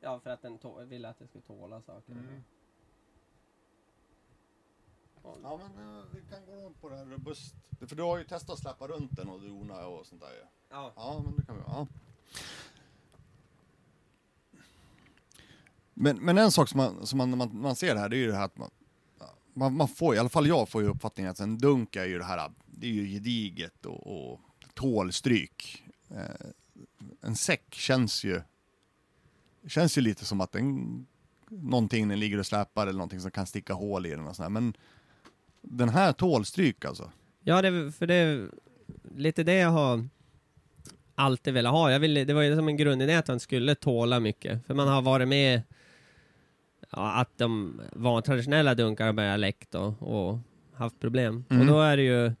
Ja, för att den ville att det skulle tåla saker. Mm. Ja, men eh, vi kan gå runt på här robust. För du har ju testat att släppa runt den och dona och sånt där ju. Ja. Ja, men det kan vi ja. men, men en sak som man, som man, man, man ser här, det är ju det här att man, man, man får, i alla fall jag får ju uppfattningen att en dunk är ju det här, det är ju gediget och, och tål stryk. Eh, en säck känns ju, känns ju lite som att den, någonting den ligger och släpar eller någonting som kan sticka hål i den och sådär. Men den här tål stryk alltså. Ja, det, för det är lite det jag har alltid velat ha. Jag ville, det var ju som en grundidé att den skulle tåla mycket. För man har varit med ja, att de var traditionella dunkar har börjat läckt och, och haft problem. Mm. Och då är det ju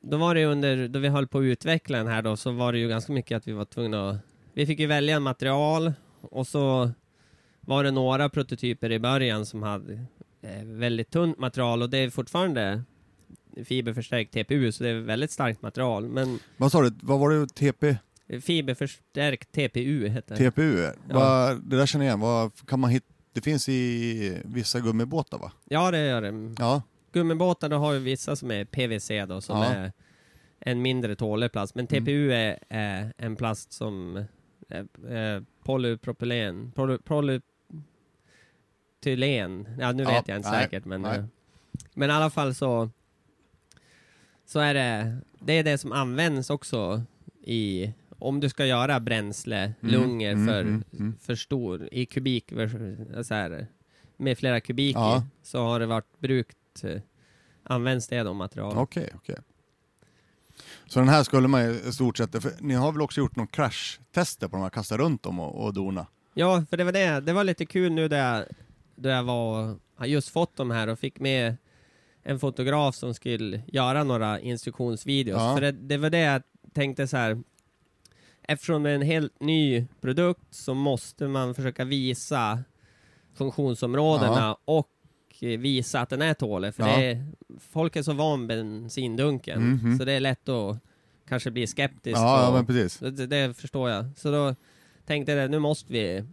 då var det ju under, då vi höll på att utveckla den här då, så var det ju ganska mycket att vi var tvungna att, vi fick ju välja material och så var det några prototyper i början som hade väldigt tunt material och det är fortfarande fiberförstärkt TPU, så det är väldigt starkt material. Men Vad sa du, vad var det TP? fiberförstärkt TPU heter det. TPU, vad, det där känner jag igen, vad kan man hitta? Det finns i vissa gummibåtar va? Ja, det gör det. Ja, Gummibåtar, då har ju vissa som är PVC då, som Ja. är en mindre tålig plast. Men Mm. TPU är, är en plast som är, är polypropylen, poly, polytylen, ja nu Ja, vet jag inte nej, säkert men nej. eh, Men i alla fall så Så är det, det är det som används också i om du ska göra bränslelungor Mm, för, mm, mm. för stor, i kubik, så här, med flera kubik Ja. i, så har det varit brukt, eh, används det då material. okej, okej. Så den här skulle man i stort sett, för ni har väl också gjort någon crashtester på de här, kasta runt dem och, och dona? Ja, för det var det, det var lite kul nu där där jag var, har just fått de här och fick med en fotograf som skulle göra några instruktionsvideos. Ja. För det, det var det jag tänkte så här. Eftersom det är en helt ny produkt så måste man försöka visa funktionsområdena och eh, visa att den är tålig. För Ja. det är, folk är så van bensindunken, Mhm. så det är lätt att kanske bli skeptisk. Ja, ja, och, men precis. det, det förstår jag. Så då tänkte jag, nu måste vi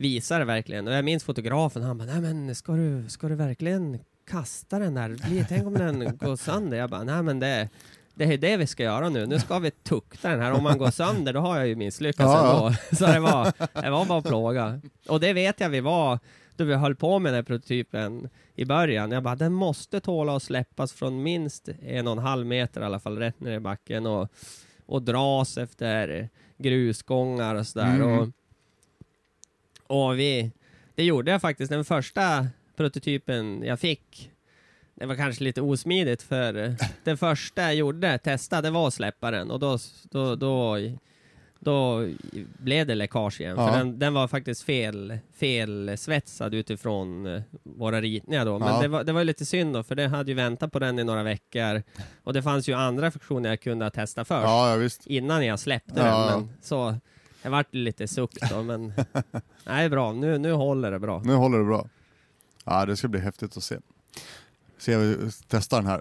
visa det verkligen. Och jag minns fotografen, han bara, nej men ska du, ska du verkligen kasta den där? Tänk om den går sönder? Jag bara, nej men det, det är det vi ska göra nu. Nu ska vi tukta den här. Om man går sönder, då har jag ju misslyckats Ja, ändå. Så det var, det var bara plåga. Och det vet jag vi var, då vi höll på med den här prototypen i början. Jag bara, den måste tåla att släppas från minst en och en halv meter i alla fall, rätt ner i backen och, och dras efter grusgångar och sådär. Mm. Och, och vi, det gjorde jag faktiskt. Den första prototypen jag fick, det var kanske lite osmidigt för det första jag gjorde, testa, det var att släppa den och då, då, då, då blev det läckage igen. Ja. För den, den var faktiskt fel, fel svetsad utifrån eh, våra ritningar då. Men Ja. det, var, det var lite synd då, för det hade ju väntat på den i några veckor. Och det fanns ju andra funktioner jag kunde ha testat först Ja, innan jag släppte den. Men så, det vart lite suck då, men nej bra, nu, nu håller det bra. Nu håller det bra. Ja, det ska bli häftigt att se. Se, testa den här.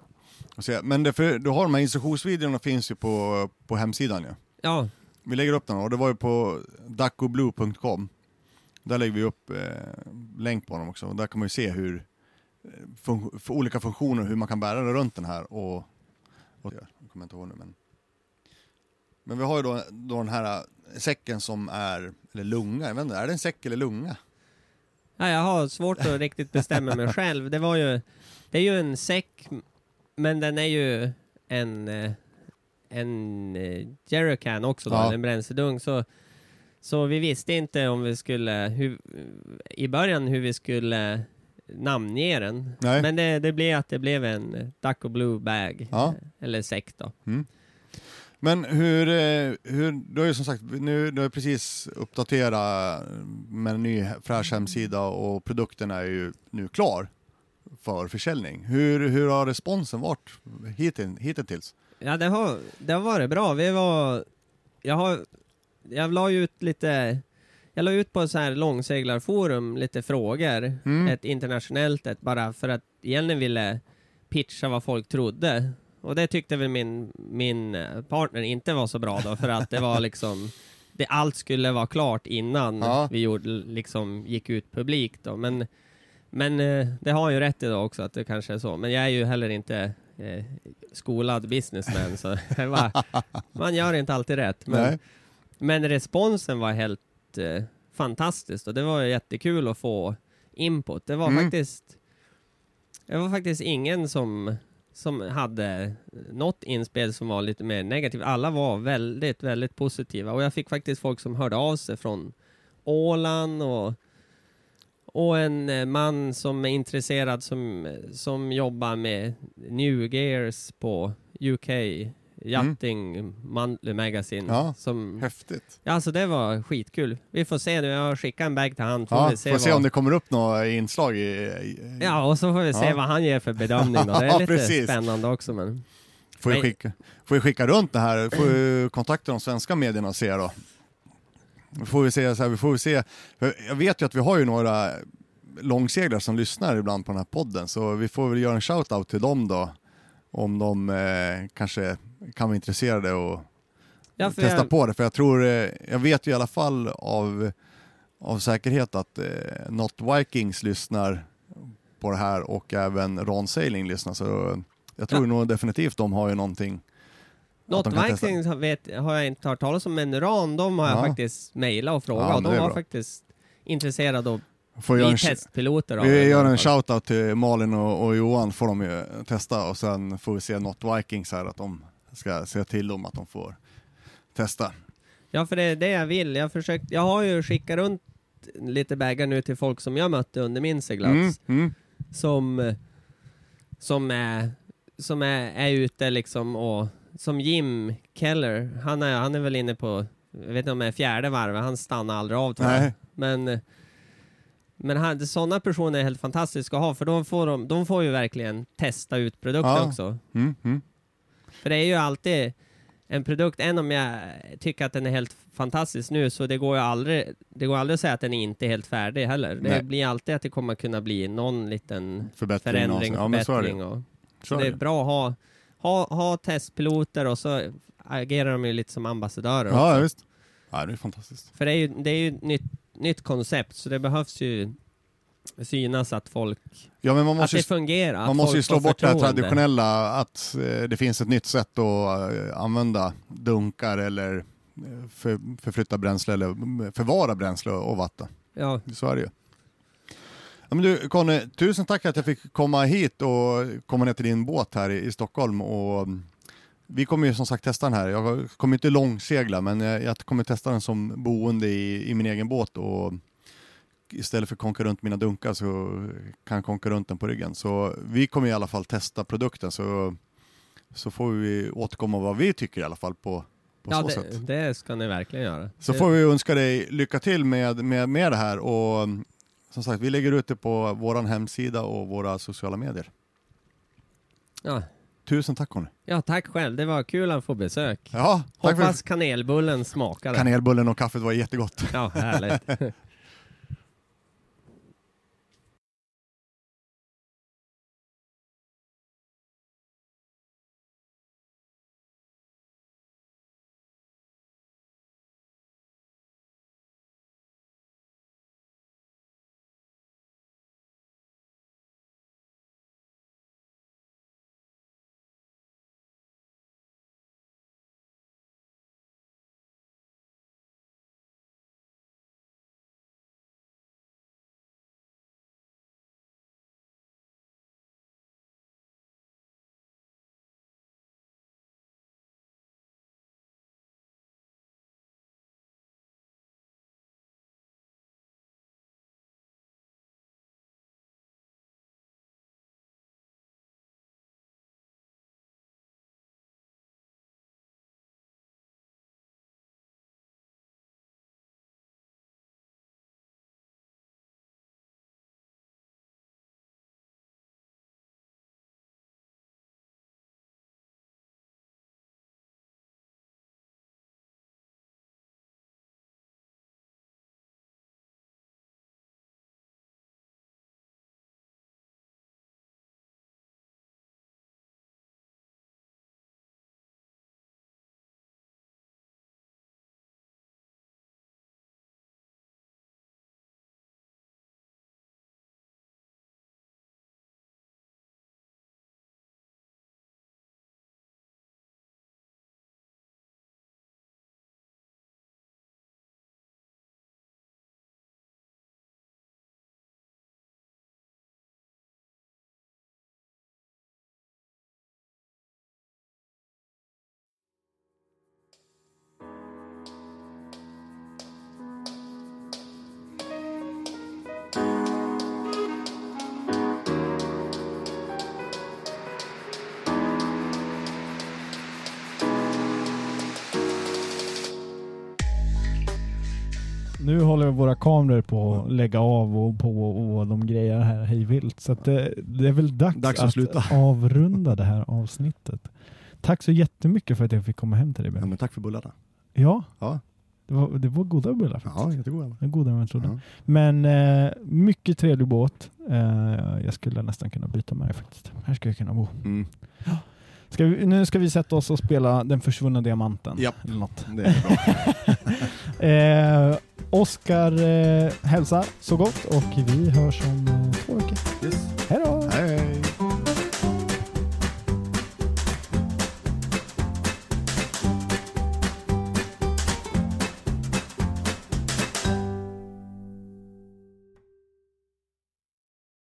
Se. Men det, för, du har de här instruktionsvideorna finns ju på, på hemsidan ju. Ja, Vi lägger upp den och det var ju på dacoblue.com. Där lägger vi upp eh, länk på dem också. Och där kan man ju se hur eh, fun- olika funktioner, hur man kan bära runt den här. Och, och jag kommer inte ihåg nu men. Men vi har ju då, då den här säcken som är, eller lunga, jag vet inte, är det en säck eller lunga? Ja, jag har svårt att riktigt bestämma mig själv. Det var ju, det är ju en säck, men den är ju en, eh, en eh, jerrycan också då, Ja. en bränsledunk. Så, så vi visste inte om vi skulle, hur, i början hur vi skulle namnge den. Nej. Men det, det blev att det blev en Duck och Blue bag, Ja. eh, eller säck då. Men hur, eh, hur, du har ju som sagt, nu, du har precis uppdaterat med en ny fräsch hemsida och produkten är ju nu klar för försäljning. Hur, hur har responsen varit hittills? Ja, det har, det har varit bra. Vi var... Jag har... Jag la ut lite... Jag la ut på så här långseglarforum lite frågor. Mm. Ett internationellt ett, bara för att egentligen ville pitcha vad folk trodde. Och det tyckte väl min, min eh, partner inte var så bra då, för att det var liksom... Det, allt skulle vara klart innan Ja. vi gjorde, liksom, gick ut publikt då. Men, men eh, det har han ju rätt i då också, att det kanske är så. Men jag är ju heller inte eh, skolad businessman, så var, man gör inte alltid rätt. Men, men responsen var helt eh, fantastisk och det var jättekul att få input. Det var Mm. faktiskt det var faktiskt ingen som, som hade något inspel som var lite mer negativt. Alla var väldigt, väldigt positiva och jag fick faktiskt folk som hörde av sig från Åland och, och en eh, man som är intresserad som, som jobbar med New Gears på UK Yachting Monthly Magazine. Mm. Ja. Som, Häftigt. ja, alltså det var skitkul. Vi får se nu, jag har skickat en bag till han. Får Ja, vi se får se vad... om det kommer upp några inslag i... i Ja, och så får vi se Ja. vad han ger för bedömning då. Det är Ja, lite precis. spännande också men... Får vi skicka, får vi skicka runt det här, får vi kontakta de svenska medierna och se då. Får vi se, så här, vi får se. Jag vet ju att vi har ju några långseglare som lyssnar ibland på den här podden, så vi får väl göra en shout-out till dem då. Om de eh, kanske kan vara intresserade och Ja, testa jag, på det. För jag tror, eh, jag vet ju i alla fall av, av säkerhet att eh, Not Vikings lyssnar på det här och även Ron Sailing lyssnar. Så jag tror Ja. nog definitivt de har ju någonting. Not. Vikings har, vet, har jag inte hört talas om, men Ran, de har jag Ja. faktiskt mejlat och frågat Ja, och de var bra. faktiskt intresserade och Får bli en, testpiloter av vi gör en shoutout till Malin och, och Johan får de ju testa och sen får vi se Not Vikings här att de ska se till dem att de får testa. Ja, för det är det jag vill. Jag, har försökt, jag har ju skickat runt lite bägar nu till folk som jag mötte under min seglats. Mm, mm. som, som, är, som är, är ute liksom och som Jim Keller, han är, han är väl inne på, jag vet inte om det är fjärde varvet, han stannar aldrig av tror jag. Men, men han, sådana personer är helt fantastiska att ha för de får, de, de får ju verkligen testa ut produkter Ja. också. Mm, mm. För det är ju alltid en produkt, även om jag tycker att den är helt fantastisk nu, så det går ju aldrig, det går aldrig att säga att den är inte är helt färdig heller. Det Nej. blir alltid att det kommer kunna bli någon liten Förbättring. förändring, ja, förbättring. Och, Så det är bra att ha, ha, ha testpiloter och så agerar de ju lite som ambassadörer Ja, också. visst. Ja, det är fantastiskt. För det är ju, det är ju ett nytt, nytt koncept, så det behövs ju synas att folk, Ja, men man att måste, det ju, fungerar. att man måste ju slå bort det här traditionella att eh, det finns ett nytt sätt att eh, använda dunkar eller eh, för, förflytta bränsle eller förvara bränsle och vatten. Ja, Så är det ju. Ja, men du Conny, tusen tack att jag fick komma hit och komma ner till din båt här i, i Stockholm. Och, mm, vi kommer ju som sagt testa den här. Jag kommer inte långsegla men jag, jag kommer testa den som boende i, i min egen båt och istället för att konka runt mina dunkar så kan jag konka runt den på ryggen. Så vi kommer i alla fall testa produkten så, så får vi återkomma vad vi tycker i alla fall på, på ja så det, sätt. det ska ni verkligen göra. Så Det- får vi önska dig lycka till med, med, med det här och som sagt, vi lägger ut det på vår hemsida och våra sociala medier. ja. Tusen tack Conny. ja, tack själv. Det var kul att få besök. Ja, Hoppas för kanelbullen smakade. kanelbullen och kaffet var jättegott. Ja, härligt. Nu håller våra kameror på att lägga av och på och de grejer här hej vilt. Så det, det är väl dags, Dags att sluta. avrunda det här avsnittet. Tack så jättemycket för att jag fick komma hem till dig. Ja, men tack för bullarna. Ja, Ja, det var, det var goda bullar faktiskt. ja jättegoda. Godare än jag trodde. Ja. Men eh, mycket trevlig båt. Eh, jag skulle nästan kunna byta med faktiskt. Här ska jag kunna bo. Mm. Ska vi, nu ska vi sätta oss och spela Den försvunna diamanten. Något. Det är bra. Eh, Oskar eh, hälsar så gott och vi hörs om eh,